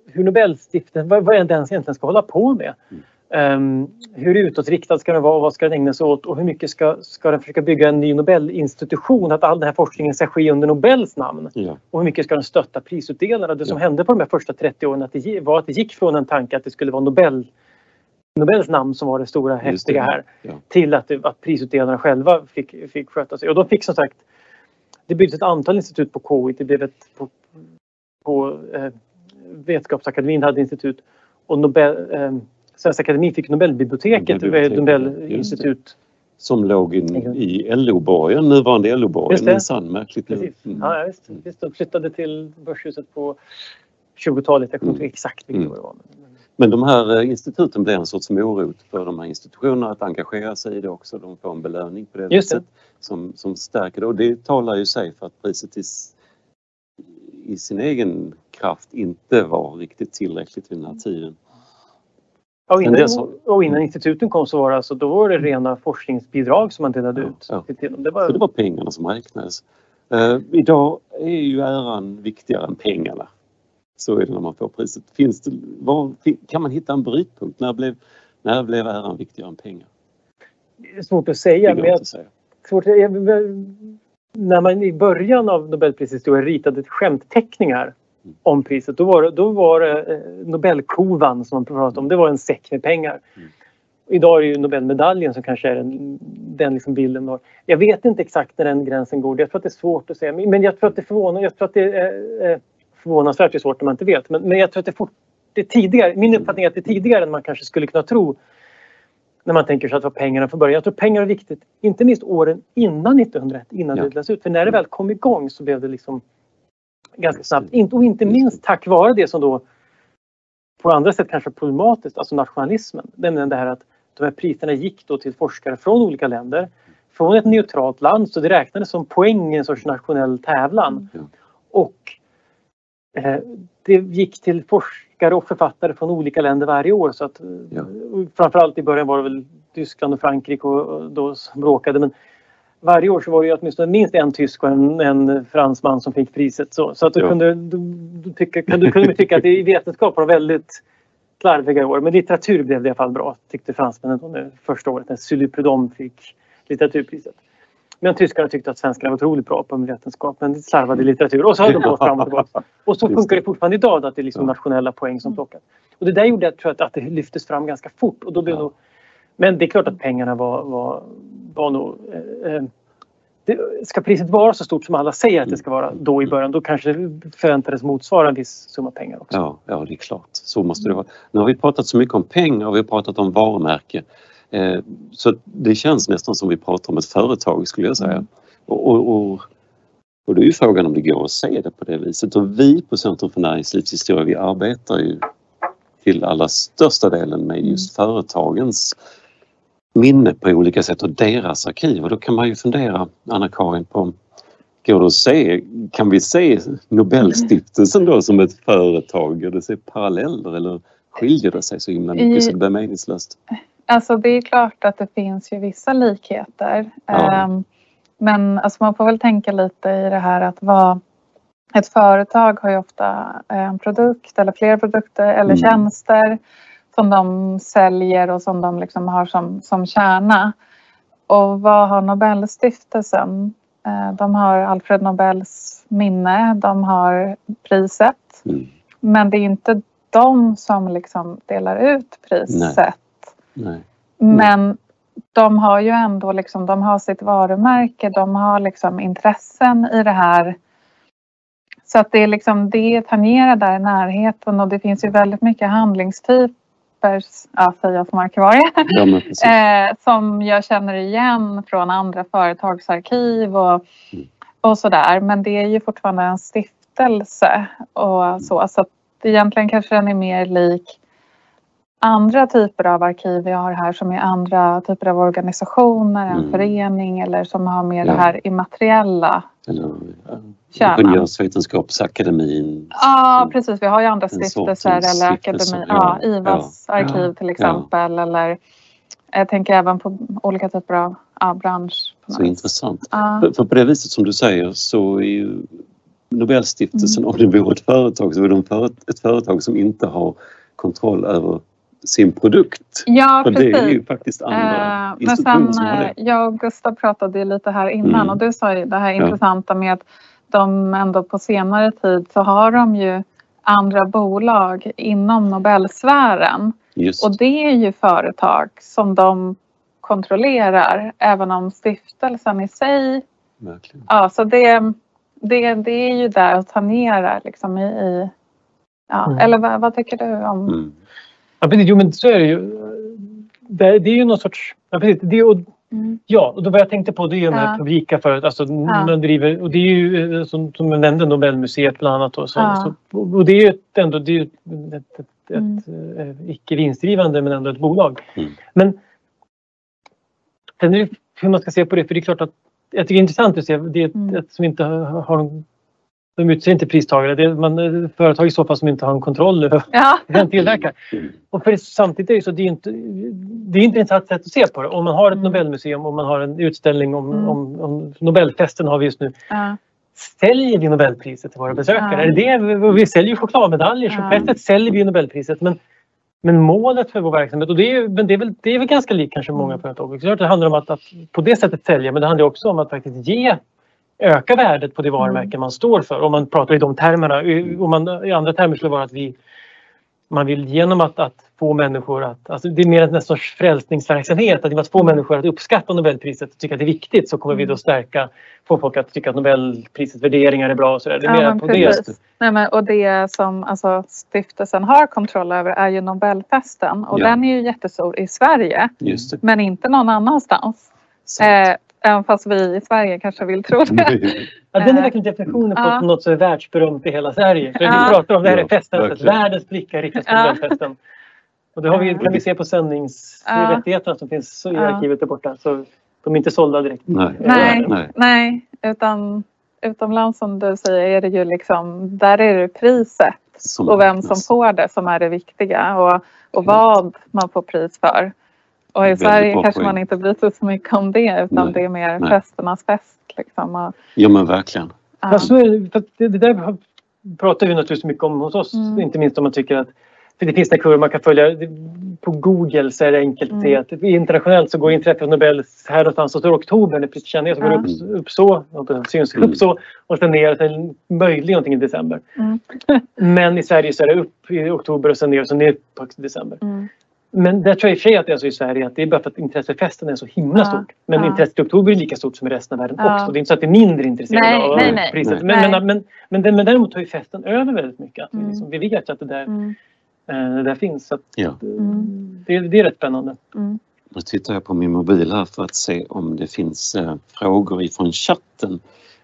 hur Nobelstiftelsen, vad, vad den egentligen ska hålla på med? Mm. Um, hur utåtriktad ska den vara och vad ska den ägna sig åt och hur mycket ska, ska den försöka bygga en ny Nobelinstitution? Att all den här forskningen ska ske under Nobels namn. Ja. Och hur mycket ska den stötta prisutdelarna? Det som ja. hände på de här första 30 åren att det var att det gick från en tanke att det skulle vara Nobel, Nobels namn som var det stora häftiga här ja. till att, att prisutdelarna själva fick, fick sköta sig. Och de fick som sagt det byggdes ett antal institut på KI. Det blev ett på, på eh, Vetenskapsakademin hade institut och Nobel, eh, Svenska Akademin fick Nobelbiblioteket, Nobelinstitut. Som låg in, i LO-borgen, nuvarande LO-borgen minsann, märkligt nog. Mm. Ja, visst, visst. De flyttade till Börshuset på 20-talet, jag kommer inte mm. exakt vilket mm. det var. Men de här eh, instituten blir en sorts morot för de här institutionerna att engagera sig i det också. De får en belöning på det viset som, som stärker det och det talar ju sig för att priset i, i sin egen kraft inte var riktigt tillräckligt vid den här tiden. Och innan, och innan instituten kom så var det, alltså, då var det rena forskningsbidrag som man delade ut. Ja. Det, var... Så det var pengarna som räknades. Uh, idag är ju äran viktigare än pengarna. Så är det när man får priset. Finns det, var, kan man hitta en brytpunkt? När blev, när blev äran viktigare än pengar? Det är svårt att säga. Men jag, säga. Svårt, jag, när man i början av Nobelprisets historia ritade skämtteckningar om priset. Då var det, då var det eh, Nobelkovan som man pratade om. Det var en säck med pengar. Mm. Idag är det ju Nobelmedaljen som kanske är den, den liksom bilden. Jag vet inte exakt när den gränsen går. Jag tror att det är svårt att säga. Men jag tror att det är förvånande. Jag tror att det är förvånansvärt är svårt när man inte vet. Men, men jag tror att det är, fort, det är tidigare. Min uppfattning är att det är tidigare än man kanske skulle kunna tro när man tänker sig att det var pengarna från början. Jag tror pengar är viktigt, inte minst åren innan 1901, innan ja. det delades ut. För när det väl kom igång så blev det liksom ganska snabbt. Och inte minst tack vare det som då på andra sätt kanske problematiskt, alltså nationalismen. Nämligen det här att de här priserna gick då till forskare från olika länder. Från ett neutralt land så det räknades som poäng i en sorts nationell tävlan. Och eh, det gick till forskare och författare från olika länder varje år. Så att, ja. Framförallt i början var det väl Tyskland och Frankrike och, då som bråkade. Men varje år så var det ju åtminstone minst en tysk och en, en fransman som fick priset. Så, så att du, ja. kunde, du, du, tycka, du kunde tycka att i vetenskap var väldigt slarviga år. Men litteratur blev det i alla fall bra tyckte fransmännen då, första året när Sully Prudhomme fick litteraturpriset. Medan tyskarna tyckte att svenskarna var otroligt bra på vetenskap men slarvade i litteratur. Och så höll de på fram och tillbaka. Och så funkar det fortfarande idag att det är liksom nationella poäng som plockas. Och det där gjorde jag, tror jag, att det lyftes fram ganska fort. Och då blev ja. nog, men det är klart att pengarna var, var, var nog... Eh, eh det, ska priset vara så stort som alla säger att det ska vara då i början, då kanske det förväntades motsvara en viss summa pengar också. Ja, ja det är klart. Så måste det vara. Nu har vi pratat så mycket om pengar och vi har pratat om varumärke. Eh, så det känns nästan som vi pratar om ett företag skulle jag säga. Mm. Och, och, och, och då är ju frågan om det går att se det på det viset. Och vi på Centrum för näringslivshistoria, vi arbetar ju till allra största delen med just mm. företagens minne på olika sätt och deras arkiv. Och då kan man ju fundera, Anna-Karin, på Går det att se, kan vi se Nobelstiftelsen då som ett företag? Går det att se paralleller eller skiljer det sig så himla mycket så det blir meningslöst? Alltså det är klart att det finns ju vissa likheter. Ja. Um, men alltså man får väl tänka lite i det här att vara ett företag har ju ofta en produkt eller flera produkter eller mm. tjänster som de säljer och som de liksom har som, som kärna. Och vad har Nobelstiftelsen? Eh, de har Alfred Nobels minne, de har priset. Mm. Men det är inte de som liksom delar ut priset. Nej. Nej. Men de har ju ändå liksom, de har sitt varumärke, de har liksom intressen i det här. Så att det är liksom, det tangerar där i närheten och det finns ju väldigt mycket handlingstyper, ja, säger jag som arkivarie, ja, eh, som jag känner igen från andra företagsarkiv och, mm. och sådär. Men det är ju fortfarande en stiftelse och så. Så att egentligen kanske den är mer lik andra typer av arkiv vi har här som är andra typer av organisationer, en mm. förening eller som har mer ja. det här immateriella eller, Ingenjörsvetenskapsakademin. Ja precis, vi har ju andra stiftelser eller akademi, ja, IVAs ja. arkiv till exempel eller jag tänker även på olika typer av ja, bransch. Så intressant. För, för, på det viset som du säger så är ju Nobelstiftelsen, mm. om det vore ett företag så är det ett företag som inte har kontroll över sin produkt. Ja, För precis. det är ju faktiskt andra uh, Men sen, eh, jag och Gustav pratade lite här innan mm. och du sa ju det här ja. intressanta med att de ändå på senare tid så har de ju andra bolag inom Nobelsfären. Just. Och det är ju företag som de kontrollerar även om stiftelsen i sig... Verkligen. Ja, så det, det, det är ju där att tangerar liksom i... i ja. Mm. Eller vad, vad, tycker du om... Mm. Ja, precis. Jo, men så är det ju. Det, det är ju någon sorts... Ja, precis. Det, och, mm. ja, och då vad jag tänkte på det är ju de här ja. publika för alltså, ja. man driver, och det är ju som, som jag nämnde Nobelmuseet bland annat. Och, så, ja. så, och det är ju ett, ändå det är ett, ett, ett, mm. ett eh, icke vinstdrivande men ändå ett bolag. Mm. Men sen är det hur man ska se på det, för det är klart att jag tycker det är intressant att se det är ett, mm. ett som inte har, har de utser inte pristagare. Det är man, företag i så fall som inte har en kontroll över ja. den tillverkar. Och för samtidigt är det så det är inte, det är inte ett sätt att se på det. Om man har ett mm. Nobelmuseum och man har en utställning om, mm. om, om Nobelfesten har vi just nu. Ja. Säljer vi Nobelpriset till våra besökare? Ja. Är det, vi säljer chokladmedaljer så på ett sätt säljer vi Nobelpriset. Men, men målet för vår verksamhet, och det är, men det är, väl, det är väl ganska likt kanske många mm. företag. Det handlar om att, att på det sättet sälja men det handlar också om att faktiskt ge öka värdet på det varumärke mm. man står för. Om man pratar i de termerna. Om man, I andra termer skulle det vara att vi man vill genom att, att få människor att... Alltså det är mer en sorts frälsningsverksamhet. Att genom att få människor att uppskatta Nobelpriset och tycka att det är viktigt så kommer vi då mm. stärka, få folk att tycka att Nobelprisets värderingar är bra och sådär. Det är ja, mer på precis. det. Nej, men, och det som alltså, stiftelsen har kontroll över är ju Nobelfesten och ja. den är ju jättestor i Sverige men inte någon annanstans. Eh, Även fast vi i Sverige kanske vill tro det. Ja, den är verkligen definitionen på ja. något som är världsberömt i hela Sverige. För ja. Vi pratar om det här är festen, världens blickar riktas på ja. festen. Och det har vi, kan vi se på sändningsrättigheterna som finns i arkivet där borta. Så de är inte sålda direkt. Nej, nej, nej. nej utan utomlands som du säger är det ju liksom, där är det priset som och vem som får det som är det viktiga och, och vad man får pris för. Och i Sverige kanske man inte bryr sig så mycket om det utan nej, det är mer nej. festernas fest. Liksom. Och, ja men verkligen. Ja. Alltså, det, det där pratar vi naturligtvis mycket om hos oss. Mm. Inte minst om man tycker att för det finns en kurva man kan följa. På Google så är det enkelt att se mm. att internationellt så går inträffet Nobel här någonstans och så är oktober när så går det upp, upp så, syns upp så och sen ner sen möjligen någonting i december. Mm. Men i Sverige så är det upp i oktober och sen ner och så ner på december. Mm. Men där tror jag i och för sig att det är så i Sverige att det är bara för att intresset för festen är så himla Ja, stort. Men ja. intresset i oktober är lika stort som i resten av världen Ja. också. Det är inte så att det är mindre intresserade Nej, av nej, nej. priset. Nej. Men, men, men, men, men, däremot tar ju festen över väldigt mycket. Att vi, Mm. liksom, vi vet ju att det där, Mm, eh, det där finns. Så att, Ja. eh, Mm. det, det är rätt spännande. mm. Nu tittar jag på min mobil här för att se om det finns eh, frågor ifrån chatten.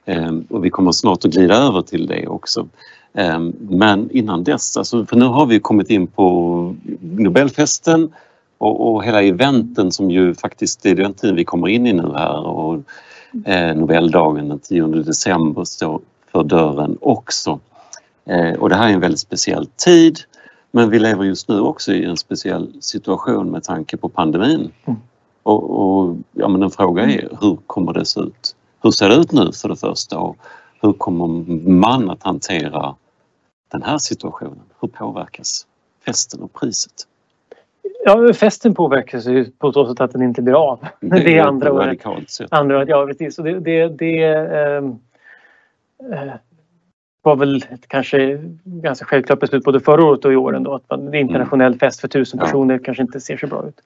Eh, och vi kommer snart att glida över till det också. Eh, men innan dess, alltså, för nu har vi kommit in på Nobelfesten och, och hela eventen som ju faktiskt är den tiden vi kommer in i nu här och eh, Nobeldagen den 10 december står för dörren också. Eh, och det här är en väldigt speciell tid men vi lever just nu också i en speciell situation med tanke på pandemin. Mm. Och, och ja, men en fråga är hur kommer det se ut? Hur ser det ut nu för det första och hur kommer man att hantera den här situationen? Hur påverkas festen och priset? Ja, festen påverkas ju på så sätt att den inte blir av. Det är andra året. Andra året, ja precis. Och det, det, det eh, var väl ett kanske ganska självklart beslut både förra året och i år ändå. Att man, är internationell fest för tusen Ja. personer kanske inte ser så bra ut.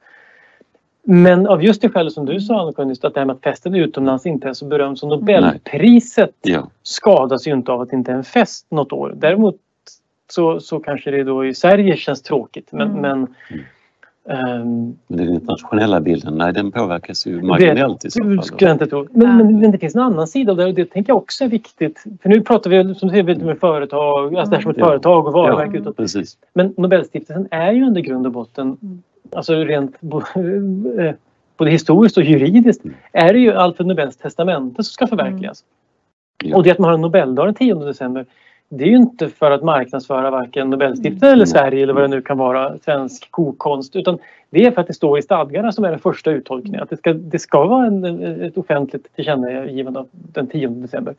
Men av just det skälet som du sa Annika, just att det här med att festen utomlands inte är så berömd som Nobelpriset Ja, skadas ju inte av att det inte är en fest något år. Däremot så, så kanske det då i Sverige känns tråkigt. Men, Mm. men men den internationella bilden, nej den påverkas ju marginellt i så det fall. skulle jag inte tro. Men, men, men det finns en annan sida och det, det tänker jag också är viktigt. För nu pratar vi som du säger lite med företag, alltså det här som ett Ja. företag och varumärke Ja. utåt. Precis. Men Nobelstiftelsen är ju ändå i grund och botten, Mm. alltså rent eh, både historiskt och juridiskt, Mm. är det ju Alfred Nobels testamente som ska förverkligas. Ja. Och det att man har en Nobeldag den 10 december det är ju inte för att marknadsföra varken Nobelstiftelsen eller Mm. Sverige eller vad det nu kan vara, svensk kokkonst. Utan det är för att det står i stadgarna som är den första uttolkningen. Att det ska, det ska vara en, ett offentligt tillkännagivande den 10 december.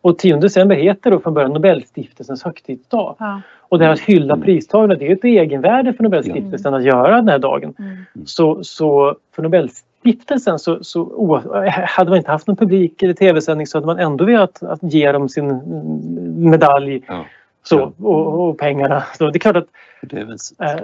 Och 10 december heter då från början Nobelstiftelsens högtidsdag. Ja. Och det här att hylla Mm. pristagarna, det är ett egenvärde för Nobelstiftelsen att göra den här dagen. Mm. Så, så för Nobelstiftelsen så, så hade man inte haft någon publik eller tv-sändning så hade man ändå velat att ge dem sin medalj Ja, så, och, och pengarna. Så det är klart att det viset. eh,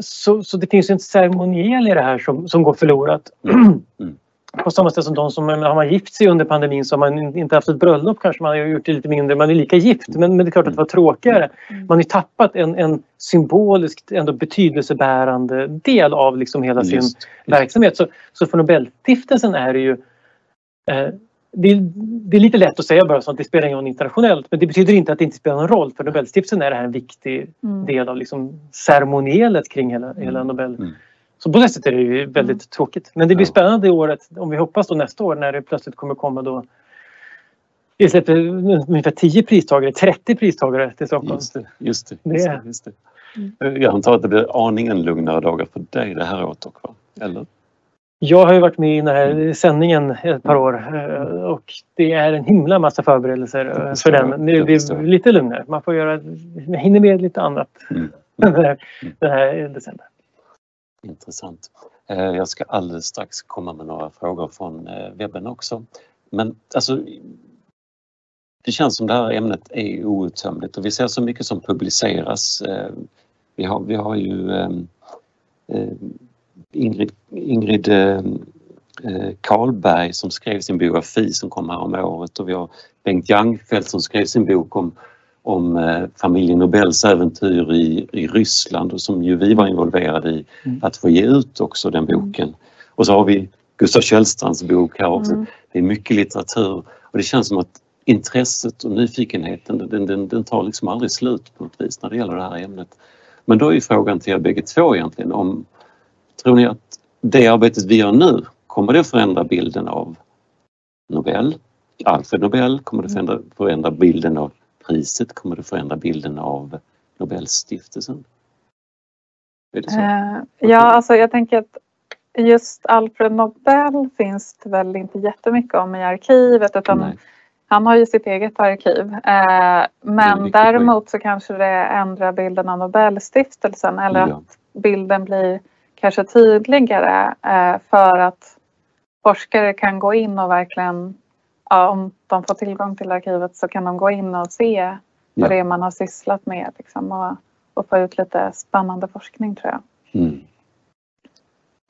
så, så det finns en ceremoniel i det här som, som går förlorat. Mm. Mm. På samma sätt som de som har man gift sig under pandemin så har man in- inte haft ett bröllop kanske man har gjort det lite mindre. Man är lika gift men, men det är klart att det var tråkigare. Mm. Man har ju tappat en, en symboliskt ändå betydelsebärande del av liksom hela sin Just, verksamhet. Så, så för Nobelstiftelsen är det ju eh, det, är, det är lite lätt att säga bara så att det spelar ingen roll internationellt men det betyder inte att det inte spelar någon roll. För Nobelstiftelsen är det här en viktig Mm. del av liksom ceremonielet kring hela, hela Nobel. Mm. Så på det sättet är det ju väldigt Mm. tråkigt. Men det blir spännande i året, om vi hoppas då nästa år när det plötsligt kommer komma då vi släpper ungefär 10 pristagare, 30 pristagare till Stockholm. Just det, just det. Det Just det, just det. Jag antar att det blir aningen lugnare dagar för dig det här året dock, va? Eller? Jag har ju varit med i den här Mm. sändningen ett par år eh, och det är en himla massa förberedelser eh, för den. Det jag blir förstår. lite lugnare. Man får göra, man hinner med lite annat Mm. den här, den här december. Intressant. Eh, jag ska alldeles strax komma med några frågor från eh, webben också. Men alltså, det känns som det här ämnet är outtömligt och vi ser så mycket som publiceras. Eh, vi har, vi har ju ehm, Ingrid, Ingrid Karlberg som skrev sin biografi som kom här om året och vi har Bengt Jangfeldt som skrev sin bok om, om eh, familjen Nobels äventyr i, i Ryssland och som ju vi var involverade i Mm. att få ge ut också den boken. Och så har vi Gustav Källstrands bok här också. Mm. Det är mycket litteratur och det känns som att intresset och nyfikenheten den, den, den tar liksom aldrig slut på något vis när det gäller det här ämnet. Men då är frågan till er bägge två egentligen om tror ni att det arbetet vi gör nu kommer det att förändra bilden av Nobel, Alfred Nobel? Kommer det förändra, förändra bilden av priset? Kommer det förändra bilden av Nobelstiftelsen? Eh, ja, alltså jag tänker att just Alfred Nobel finns det väl inte jättemycket om i arkivet utan Nej. han har ju sitt eget arkiv. Eh, men däremot så kanske det ändrar bilden av Nobelstiftelsen eller Ja. att bilden blir kanske tydligare eh, för att forskare kan gå in och verkligen, ja, om de får tillgång till arkivet så kan de gå in och se vad Ja. det är man har sysslat med liksom, och, och få ut lite spännande forskning tror jag. Mm.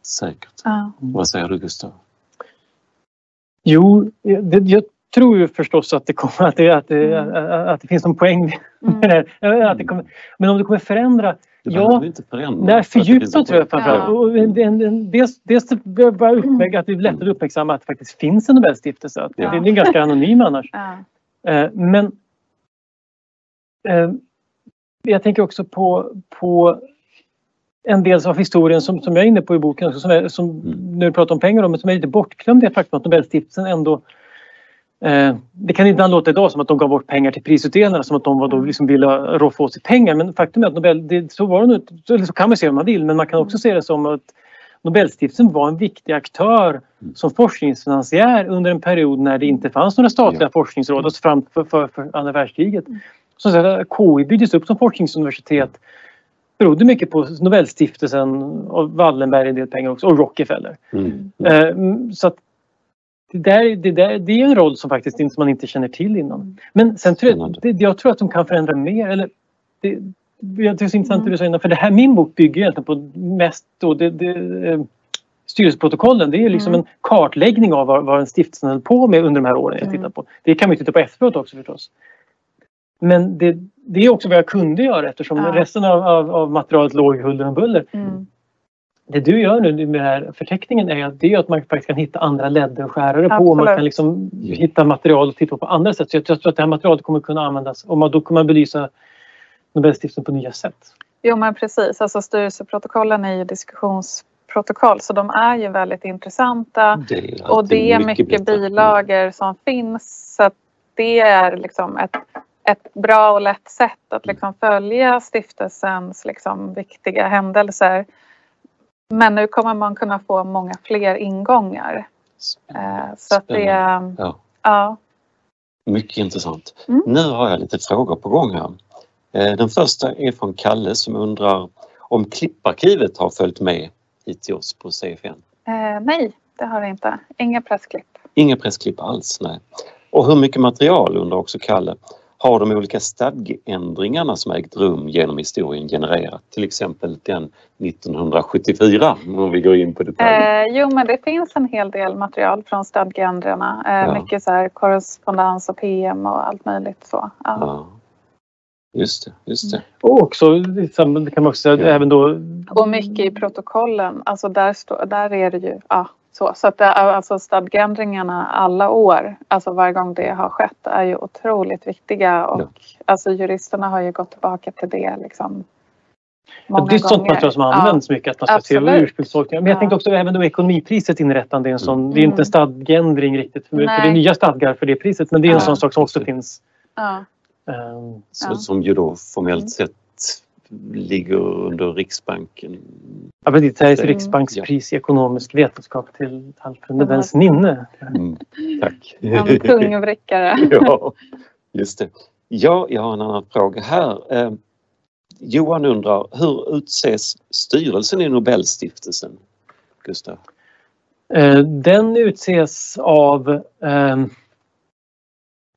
Säkert. Ja. Vad säger du Gustav? Jo, det, jag tror ju förstås att det, kommer, att det, att det, mm. att det finns någon poäng med mm. det. Att det kommer, men om det kommer förändra det ja, inte förändra. Nej, fördjupa tror jag framförallt. Ja. Dels dels bara uppväg, att det är lättare att uppmärksamma att det faktiskt finns en Nobelstiftelse. Ja. Det är ganska anonym annars. Ja. Eh, men eh, jag tänker också på, på en del av historien som, som jag är inne på i boken, som, är, som mm. du pratar om pengar, men som är lite bortglömd, det faktum att Nobelstiftelsen ändå det kan inte låta idag som att de gav bort pengar till prisutdelarna som att de var då liksom ville roffa åt sig pengar men faktum är att Nobel, det, så, var det så kan man se om man vill men man kan också se det som att Nobelstiftelsen var en viktig aktör som forskningsfinansiär under en period när det inte fanns några statliga ja. forskningsråd, alltså fram för, för, för andra världskriget. Så KI byggdes upp som forskningsuniversitet berodde mycket på Nobelstiftelsen och Wallenberg en del pengar också och Rockefeller. Mm. Mm. Så att det, där, det, där, det är en roll som faktiskt inte, man inte känner till innan. Men sen tror jag, det, jag tror att de kan förändra mer. Eller, det, det är så intressant mm. det du säger för det här, min bok bygger egentligen på mest då, det, det, eh, styrelseprotokollen. Det är liksom mm. en kartläggning av vad, vad en stiftelse höll på med under de här åren jag tittar på. Det kan man titta på efteråt också förstås. Men det, det är också vad jag kunde göra eftersom ja. resten av, av, av, materialet låg huller om buller. Mm. Det du gör nu med den här förteckningen är att, det är att man faktiskt kan hitta andra ledder och skärare på och man kan liksom hitta material och titta på andra sätt. Så jag tror att det här materialet kommer kunna användas och då kommer man belysa Nobelstiftelsen på nya sätt. Jo men precis, alltså styrelseprotokollen är ju diskussionsprotokoll så de är ju väldigt intressanta det och det är mycket, mycket bilagor som finns så att det är liksom ett ett bra och lätt sätt att liksom följa stiftelsens liksom viktiga händelser. Men nu kommer man kunna få många fler ingångar. Spännande. Så att det, ja. ja. Mycket intressant. Mm. Nu har jag lite frågor på gång här. Eh, den första är från Kalle som undrar om klipparkivet har följt med hit till oss på CFN? Eh, nej, det har det inte. Inga pressklipp. Inga pressklipp alls, nej. Och hur mycket material undrar också Kalle har de olika stadgeändringarna som ägt rum genom historien genererat? Till exempel den 1974 om vi går in på detaljer. Eh, jo men det finns en hel del material från stadgeändringarna. Eh, ja. Mycket så här korrespondens och PM och allt möjligt så. Ja. ja. Just det, just det. Och också, kan man också säga, ja. även då... Och mycket i protokollen, alltså där, stå, där är det ju, ja så, så att det, alltså stadgeändringarna alla år, alltså varje gång det har skett, är ju otroligt viktiga och ja. alltså juristerna har ju gått tillbaka till det liksom Många det är sånt material som används ja, mycket, att man ska absolut. se ursprungstolkningar. Men jag ja. tänkte också även då ekonomipriset inrättande är en sån, mm. det är inte en stadgeändring riktigt, för, för det är nya stadgar för det priset, men det är en ja. sån sak som också finns. Ja. Um, så, som ju då formellt mm. sett ligger under Riksbanken. Ja, precis. Sveriges mm. riksbankspris i ekonomisk vetenskap till Alfred Nobels minne. Mm, tack. En tungvrickare. ja, just det. Ja, jag har en annan fråga här. Eh, Johan undrar, hur utses styrelsen i Nobelstiftelsen? Gustav? Eh, den utses av eh,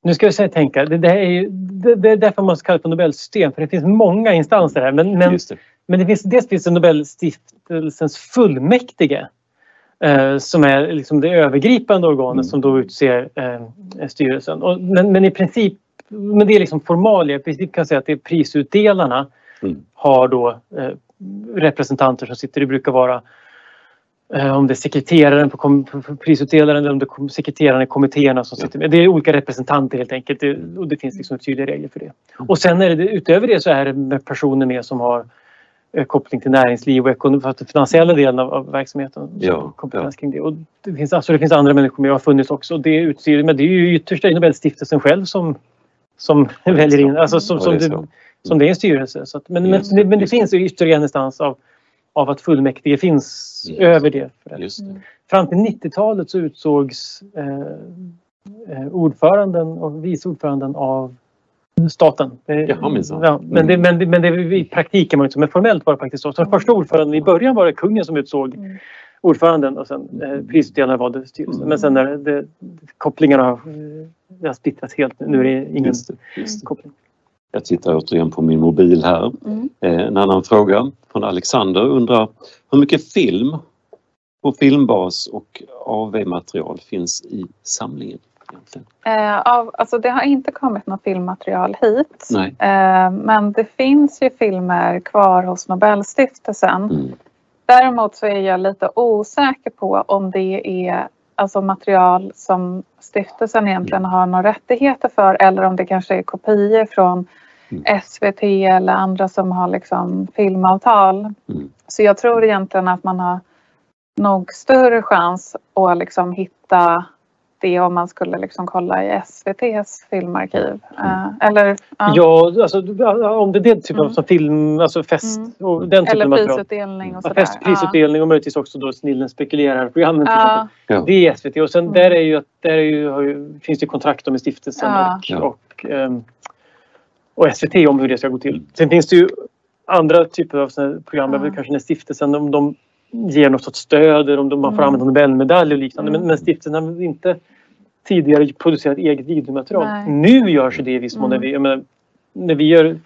nu ska jag tänka, det, det, är ju, det, det är därför man ska kalla det för Nobelsystem för det finns många instanser här. Men, men, det. men det finns, dels finns det Nobelstiftelsens fullmäktige eh, som är liksom det övergripande organet mm. som då utser eh, styrelsen. Och, men, men, i princip, men det är liksom formalia, i princip kan jag säga att det är prisutdelarna mm. har då eh, representanter som sitter, det brukar vara om det är sekreteraren på prisutdelaren eller om det är sekreteraren i kommittéerna som sitter med. Det är olika representanter helt enkelt och det finns liksom tydliga regler för det. Mm. Och sen är det utöver det så är det personer med som har eh, koppling till näringsliv och ekonomi, för den finansiella delen av, av verksamheten. Ja, kompetens kring det. Och det, finns, alltså det finns andra människor med och har funnits också. Det utser, men det är ju ytterst Nobelstiftelsen själv som, som väljer in, alltså som, som, det, som det är en styrelse. Så att, men, men, men, det finns ytterligare en instans av av att fullmäktige finns yes. över det. det. Mm. Fram till 90-talet så utsågs eh, eh, ordföranden och vice ordföranden av staten. Jaha, minsann. Ja, men, mm. det, men, det, men det, i praktiken var det inte så, men formellt var det faktiskt så. Den första ordföranden, i början var det kungen som utsåg mm. ordföranden och sen eh, prisutdelare valde styrelsen. Mm. Men sen när det, kopplingarna har, det har splittrats helt. Nu är det ingen just det, just det. koppling. Jag tittar återigen på min mobil här. Mm. Eh, en annan fråga från Alexander undrar hur mycket film på filmbas och AV-material finns i samlingen? Eh, av, alltså det har inte kommit något filmmaterial hit. Eh, men det finns ju filmer kvar hos Nobelstiftelsen. Mm. Däremot så är jag lite osäker på om det är alltså material som stiftelsen egentligen har några rättigheter för eller om det kanske är kopior från Mm. SVT eller andra som har liksom filmavtal. Mm. Så jag tror egentligen att man har nog större chans att liksom hitta det om man skulle liksom kolla i SVTs filmarkiv. Uh, eller, ja. ja, alltså om det är den typen Mm. av som film, alltså fest Mm. och den typen eller av prisutdelning och Ja, sådär. fest, prisutdelning och möjligtvis också då Snillen spekulerar programmen. till Ja. Ja. Det är SVT och sen Mm. där, är ju, där är ju, finns det kontrakt med stiftelsen Ja. och, Ja. och, ehm, och SVT om hur det ska gå till. Sen finns det ju andra typer av program, väl kanske när stiftelsen om de ger något sorts stöd eller om de, man får Mm. använda Nobelmedalj och liknande. Mm. Men, men stiftelsen har inte tidigare producerat eget videomaterial. Nej. Nu görs det i viss mån. Mm. När, vi, jag menar, när vi gör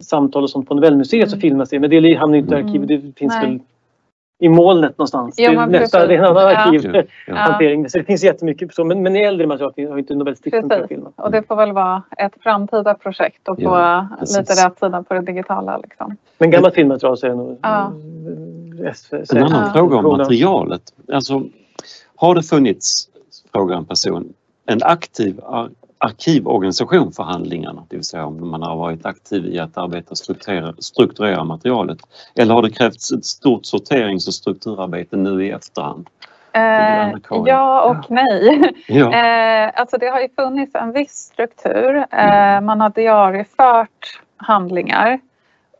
samtal och sånt på Nobelmuseet så Mm. filmas det. Men det hamnar inte i Mm. arkivet. Det finns Nej. väl i molnet någonstans. Jo, det, är men nästa, precis. det är en annan Ja. arkiv. Ja. Så det finns jättemycket. Så, men, men i äldre material har inte Nobelstiftelsen Precis. filmat. Och det får väl vara ett framtida projekt och få Ja, lite rätsida på det digitala. Liksom. Men gammalt filmmaterial så är det nog Ja. En annan Ja. fråga om materialet. Alltså, har det funnits, frågar en person, en aktiv arkivorganisation för handlingarna? Det vill säga om man har varit aktiv i att arbeta och strukturera, strukturera materialet. Eller har det krävts ett stort sorterings och strukturarbete nu i efterhand? Eh, ja och nej. Ja. Eh, alltså det har ju funnits en viss struktur. Eh, man har diariefört handlingar.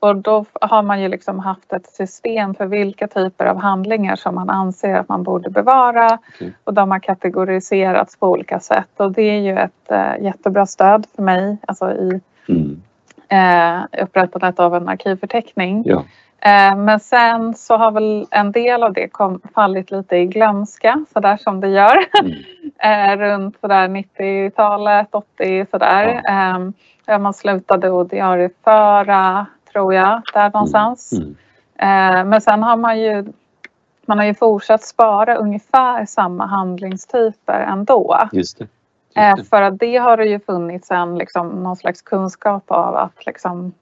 Och då har man ju liksom haft ett system för vilka typer av handlingar som man anser att man borde bevara. Okej. Och de har kategoriserats på olika sätt. Och det är ju ett eh, jättebra stöd för mig alltså i Mm. eh, upprättandet av en arkivförteckning. Ja. Eh, men sen så har väl en del av det kom, fallit lite i glömska, sådär som det gör. Mm. eh, runt sådär 90-talet, 80 sådär. Eh, där man slutade att diarieföra, tror jag, där någonstans. Mm. Eh, men sen har man ju man har ju fortsatt spara ungefär samma handlingstyper ändå. Just det. Eh, Just det. för att det har det ju funnits en liksom, någon slags kunskap av att liksom,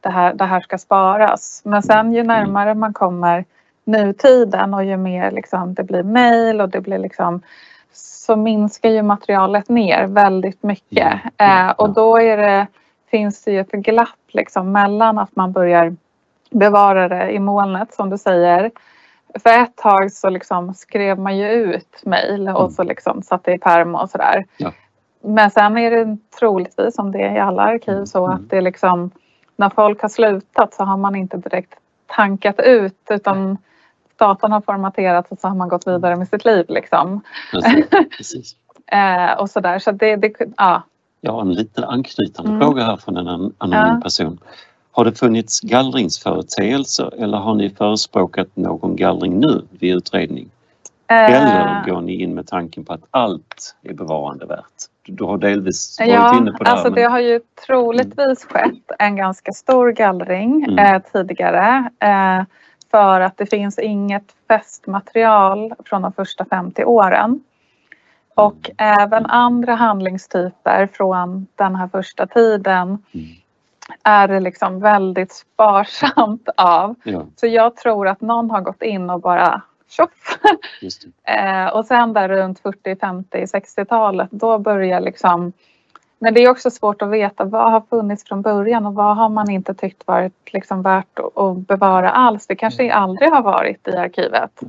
det, här, det här ska sparas. Men sen ju närmare man kommer nutiden och ju mer liksom, det blir mejl och det blir liksom så minskar ju materialet ner väldigt mycket. Ja, Eh, och ja. då är det, finns det ju ett glapp liksom, mellan att man börjar bevara det i molnet som du säger. För ett tag så liksom skrev man ju ut mejl och Mm. så liksom satte i pärm och sådär. Ja. Men sen är det troligtvis som det är i alla arkiv så Mm. att det liksom när folk har slutat så har man inte direkt tankat ut utan datorn har formaterats och så har man gått vidare med sitt liv liksom. Precis. Precis. Eh, och sådär så det, det ja. Jag har en liten anknytande Mm. fråga här från en an- anonym Ja. person. Har det funnits gallringsföreteelser eller har ni förespråkat någon gallring nu vid utredning? Eller Eh, går ni in med tanken på att allt är bevarandevärt? Du, du har delvis varit Ja, inne på det här, alltså det har ju troligtvis skett en ganska stor gallring Mm. eh, tidigare. Eh, för att det finns inget festmaterial från de första 50 åren. Och även andra handlingstyper från den här första tiden Mm. är det liksom väldigt sparsamt av. Ja, Så jag tror att någon har gått in och bara tjoff. Eh, och sen där runt 40, 50, 60-talet då börjar liksom men det är också svårt att veta vad har funnits från början och vad har man inte tyckt varit liksom värt att- att bevara alls. Det kanske aldrig har varit i arkivet.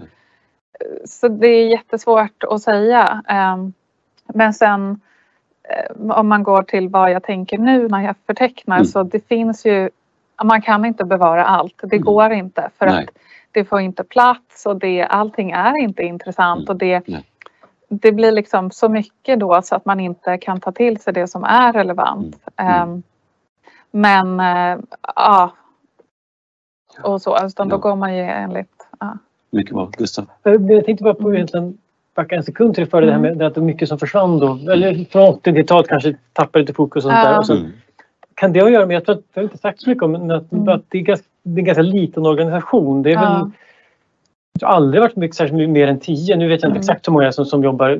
Mm. Så det är jättesvårt att säga. Eh, Men sen eh, om man går till vad jag tänker nu när jag förtecknar Mm. så det finns ju man kan inte bevara allt. Det Mm. går inte för Nej. att det får inte plats och det, allting är inte intressant Mm. och det, Nej. det blir liksom så mycket då så att man inte kan ta till sig det som är relevant. Mm. Mm. Ehm, men eh, ja. Och så, utan då Ja. går man ju enligt... Ja. Mycket bra. Gustav? Jag tänkte bara på egentligen backa en sekund till före det här med att det är mycket som försvann då. Eller från 80-talet kanske tappade lite fokus och sånt där. Och så Mm. kan det ha att göra med, jag tror att, jag har inte sagt så mycket om men att, Mm. att det, är ganska, det är en ganska liten organisation. Det är väl det har aldrig varit mycket, särskilt mer än tio. Nu vet jag inte mm. exakt hur många som, som jobbar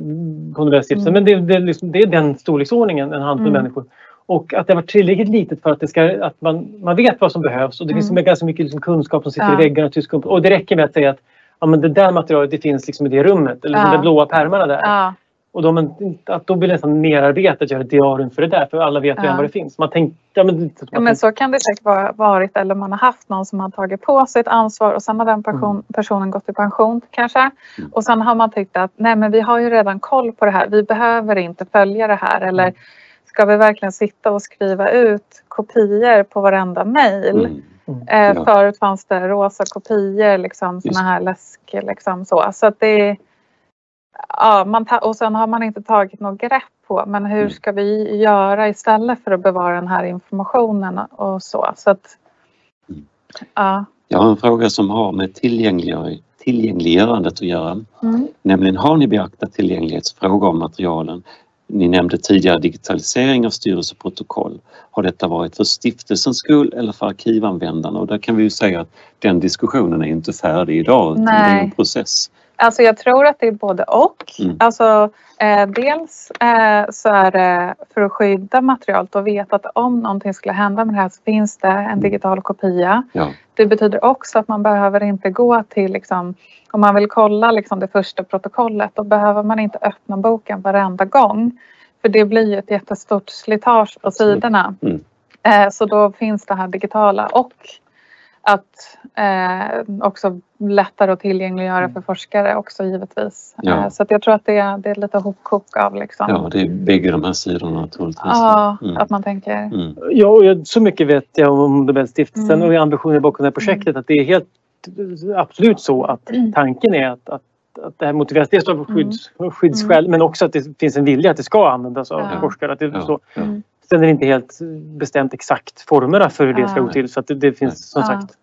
på Nobelstiftelsen mm. men det, det, liksom, det, är den storleksordningen, en handfull mm. människor. Och att det har varit tillräckligt litet för att, det ska, att man, man vet vad som behövs och det finns mm. ganska mycket liksom kunskap som sitter ja. i väggarna. Och det räcker med att säga att ja, men det där materialet det finns liksom i det rummet eller ja. de blåa pärmarna där. Ja. Och då, men, att då blir det nästan merarbete att göra ett diarium för det där för alla vet ja. redan vad det finns. Man tänk, ja, men, ja, men så kan det säkert vara varit eller man har haft någon som har tagit på sig ett ansvar och sen har den person, mm. personen gått i pension kanske. Mm. Och sen har man tyckt att nej men vi har ju redan koll på det här. Vi behöver inte följa det här eller mm. ska vi verkligen sitta och skriva ut kopior på varenda mejl? Mm. Mm. Eh. Förut fanns det rosa kopior, liksom, såna här läsk. Liksom, så. så att det, ja, man och sen har man inte tagit något grepp på men hur mm. ska vi göra istället för att bevara den här informationen och så. så att, mm. ja. Jag har en fråga som har med tillgängliggörandet att göra. Mm. Nämligen har ni beaktat tillgänglighetsfrågor om materialen ni nämnde tidigare digitalisering av styrelseprotokoll. Har detta varit för stiftelsens skull eller för arkivanvändarna? Och där kan vi ju säga att den diskussionen är inte färdig idag utan Nej. det är en process. Alltså jag tror att det är både och. Mm. Alltså, eh, dels eh, så är det för att skydda materialet och veta att om någonting skulle hända med det här så finns det en mm. digital kopia. Ja. Det betyder också att man behöver inte gå till, liksom, om man vill kolla liksom, det första protokollet, då behöver man inte öppna boken varenda gång. För det blir ett jättestort slitage på sidorna. Mm. Eh, så då finns det här digitala och att eh, också lättare att tillgängliggöra mm. för forskare också givetvis. Ja. Eh, så att jag tror att det är, det är lite hopkok av liksom. Ja, det är bägge de här sidorna naturligtvis. Ja, mm. att man tänker. Mm. Ja, så mycket vet jag om Nobelstiftelsen mm. och ambitionen bakom det här projektet mm. att det är helt absolut så att mm. tanken är att, att att det här motiveras dels av skydds, skyddsskäl men också att det finns en vilja att det ska användas av ja. forskare. Att det, ja. så. Mm. Sen är det inte helt bestämt exakt formerna för hur det ska gå till så att det, det finns som sagt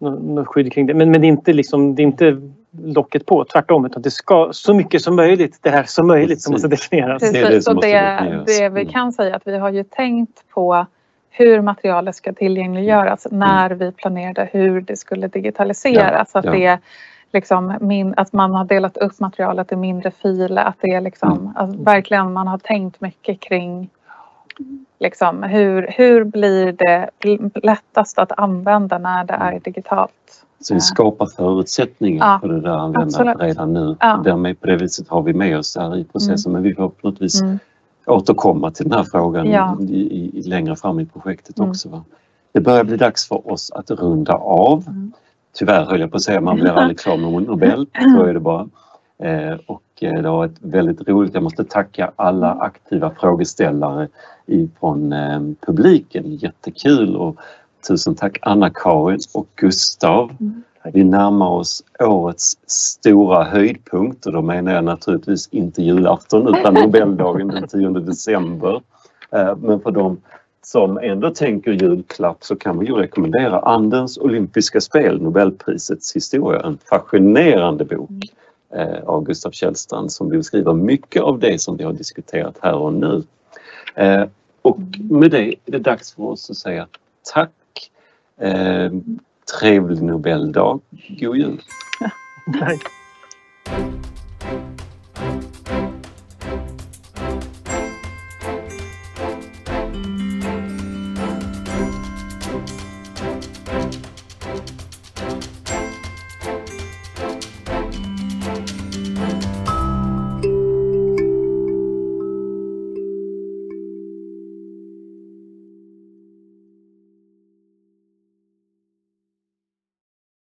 något skydd kring det. Men, men det, är inte liksom, det är inte locket på, tvärtom. Utan det ska så mycket som möjligt, det här som möjligt som måste definieras. Precis, det, är det, som måste det, det vi mm. kan säga att vi har ju tänkt på hur materialet ska tillgängliggöras mm. när vi planerade hur det skulle digitaliseras. Ja, att, ja. Det, liksom, min, att man har delat upp materialet i mindre filer. Att det är liksom, mm. alltså, verkligen man har tänkt mycket kring Liksom, hur, hur blir det lättast att använda när det är digitalt? Så vi skapar förutsättningar ja, för det där användandet absolut. redan nu. Ja. Därmed på det viset har vi med oss det här i processen mm. men vi får på något vis mm. återkomma till den här frågan ja. i, i, längre fram i projektet mm. också. Va? Det börjar bli dags för oss att runda av. Mm. Tyvärr höll jag på att säga, man blir aldrig klar med Nobel, så är det bara. Eh, och det har varit väldigt roligt. Jag måste tacka alla aktiva frågeställare ifrån eh, publiken. Jättekul och tusen tack Anna-Karin och Gustav. Mm. Vi närmar oss årets stora höjdpunkt och då menar jag naturligtvis inte julafton utan Nobeldagen den 10 december. Men för de som ändå tänker julklapp så kan vi ju rekommendera Andens olympiska spel, Nobelprisets historia, en fascinerande bok Eh, Eh, av Gustav Källstrand som beskriver mycket av det som vi har diskuterat här och nu. Eh, och med det är det dags för oss att säga tack. Eh, trevlig Nobeldag. God jul! Tack!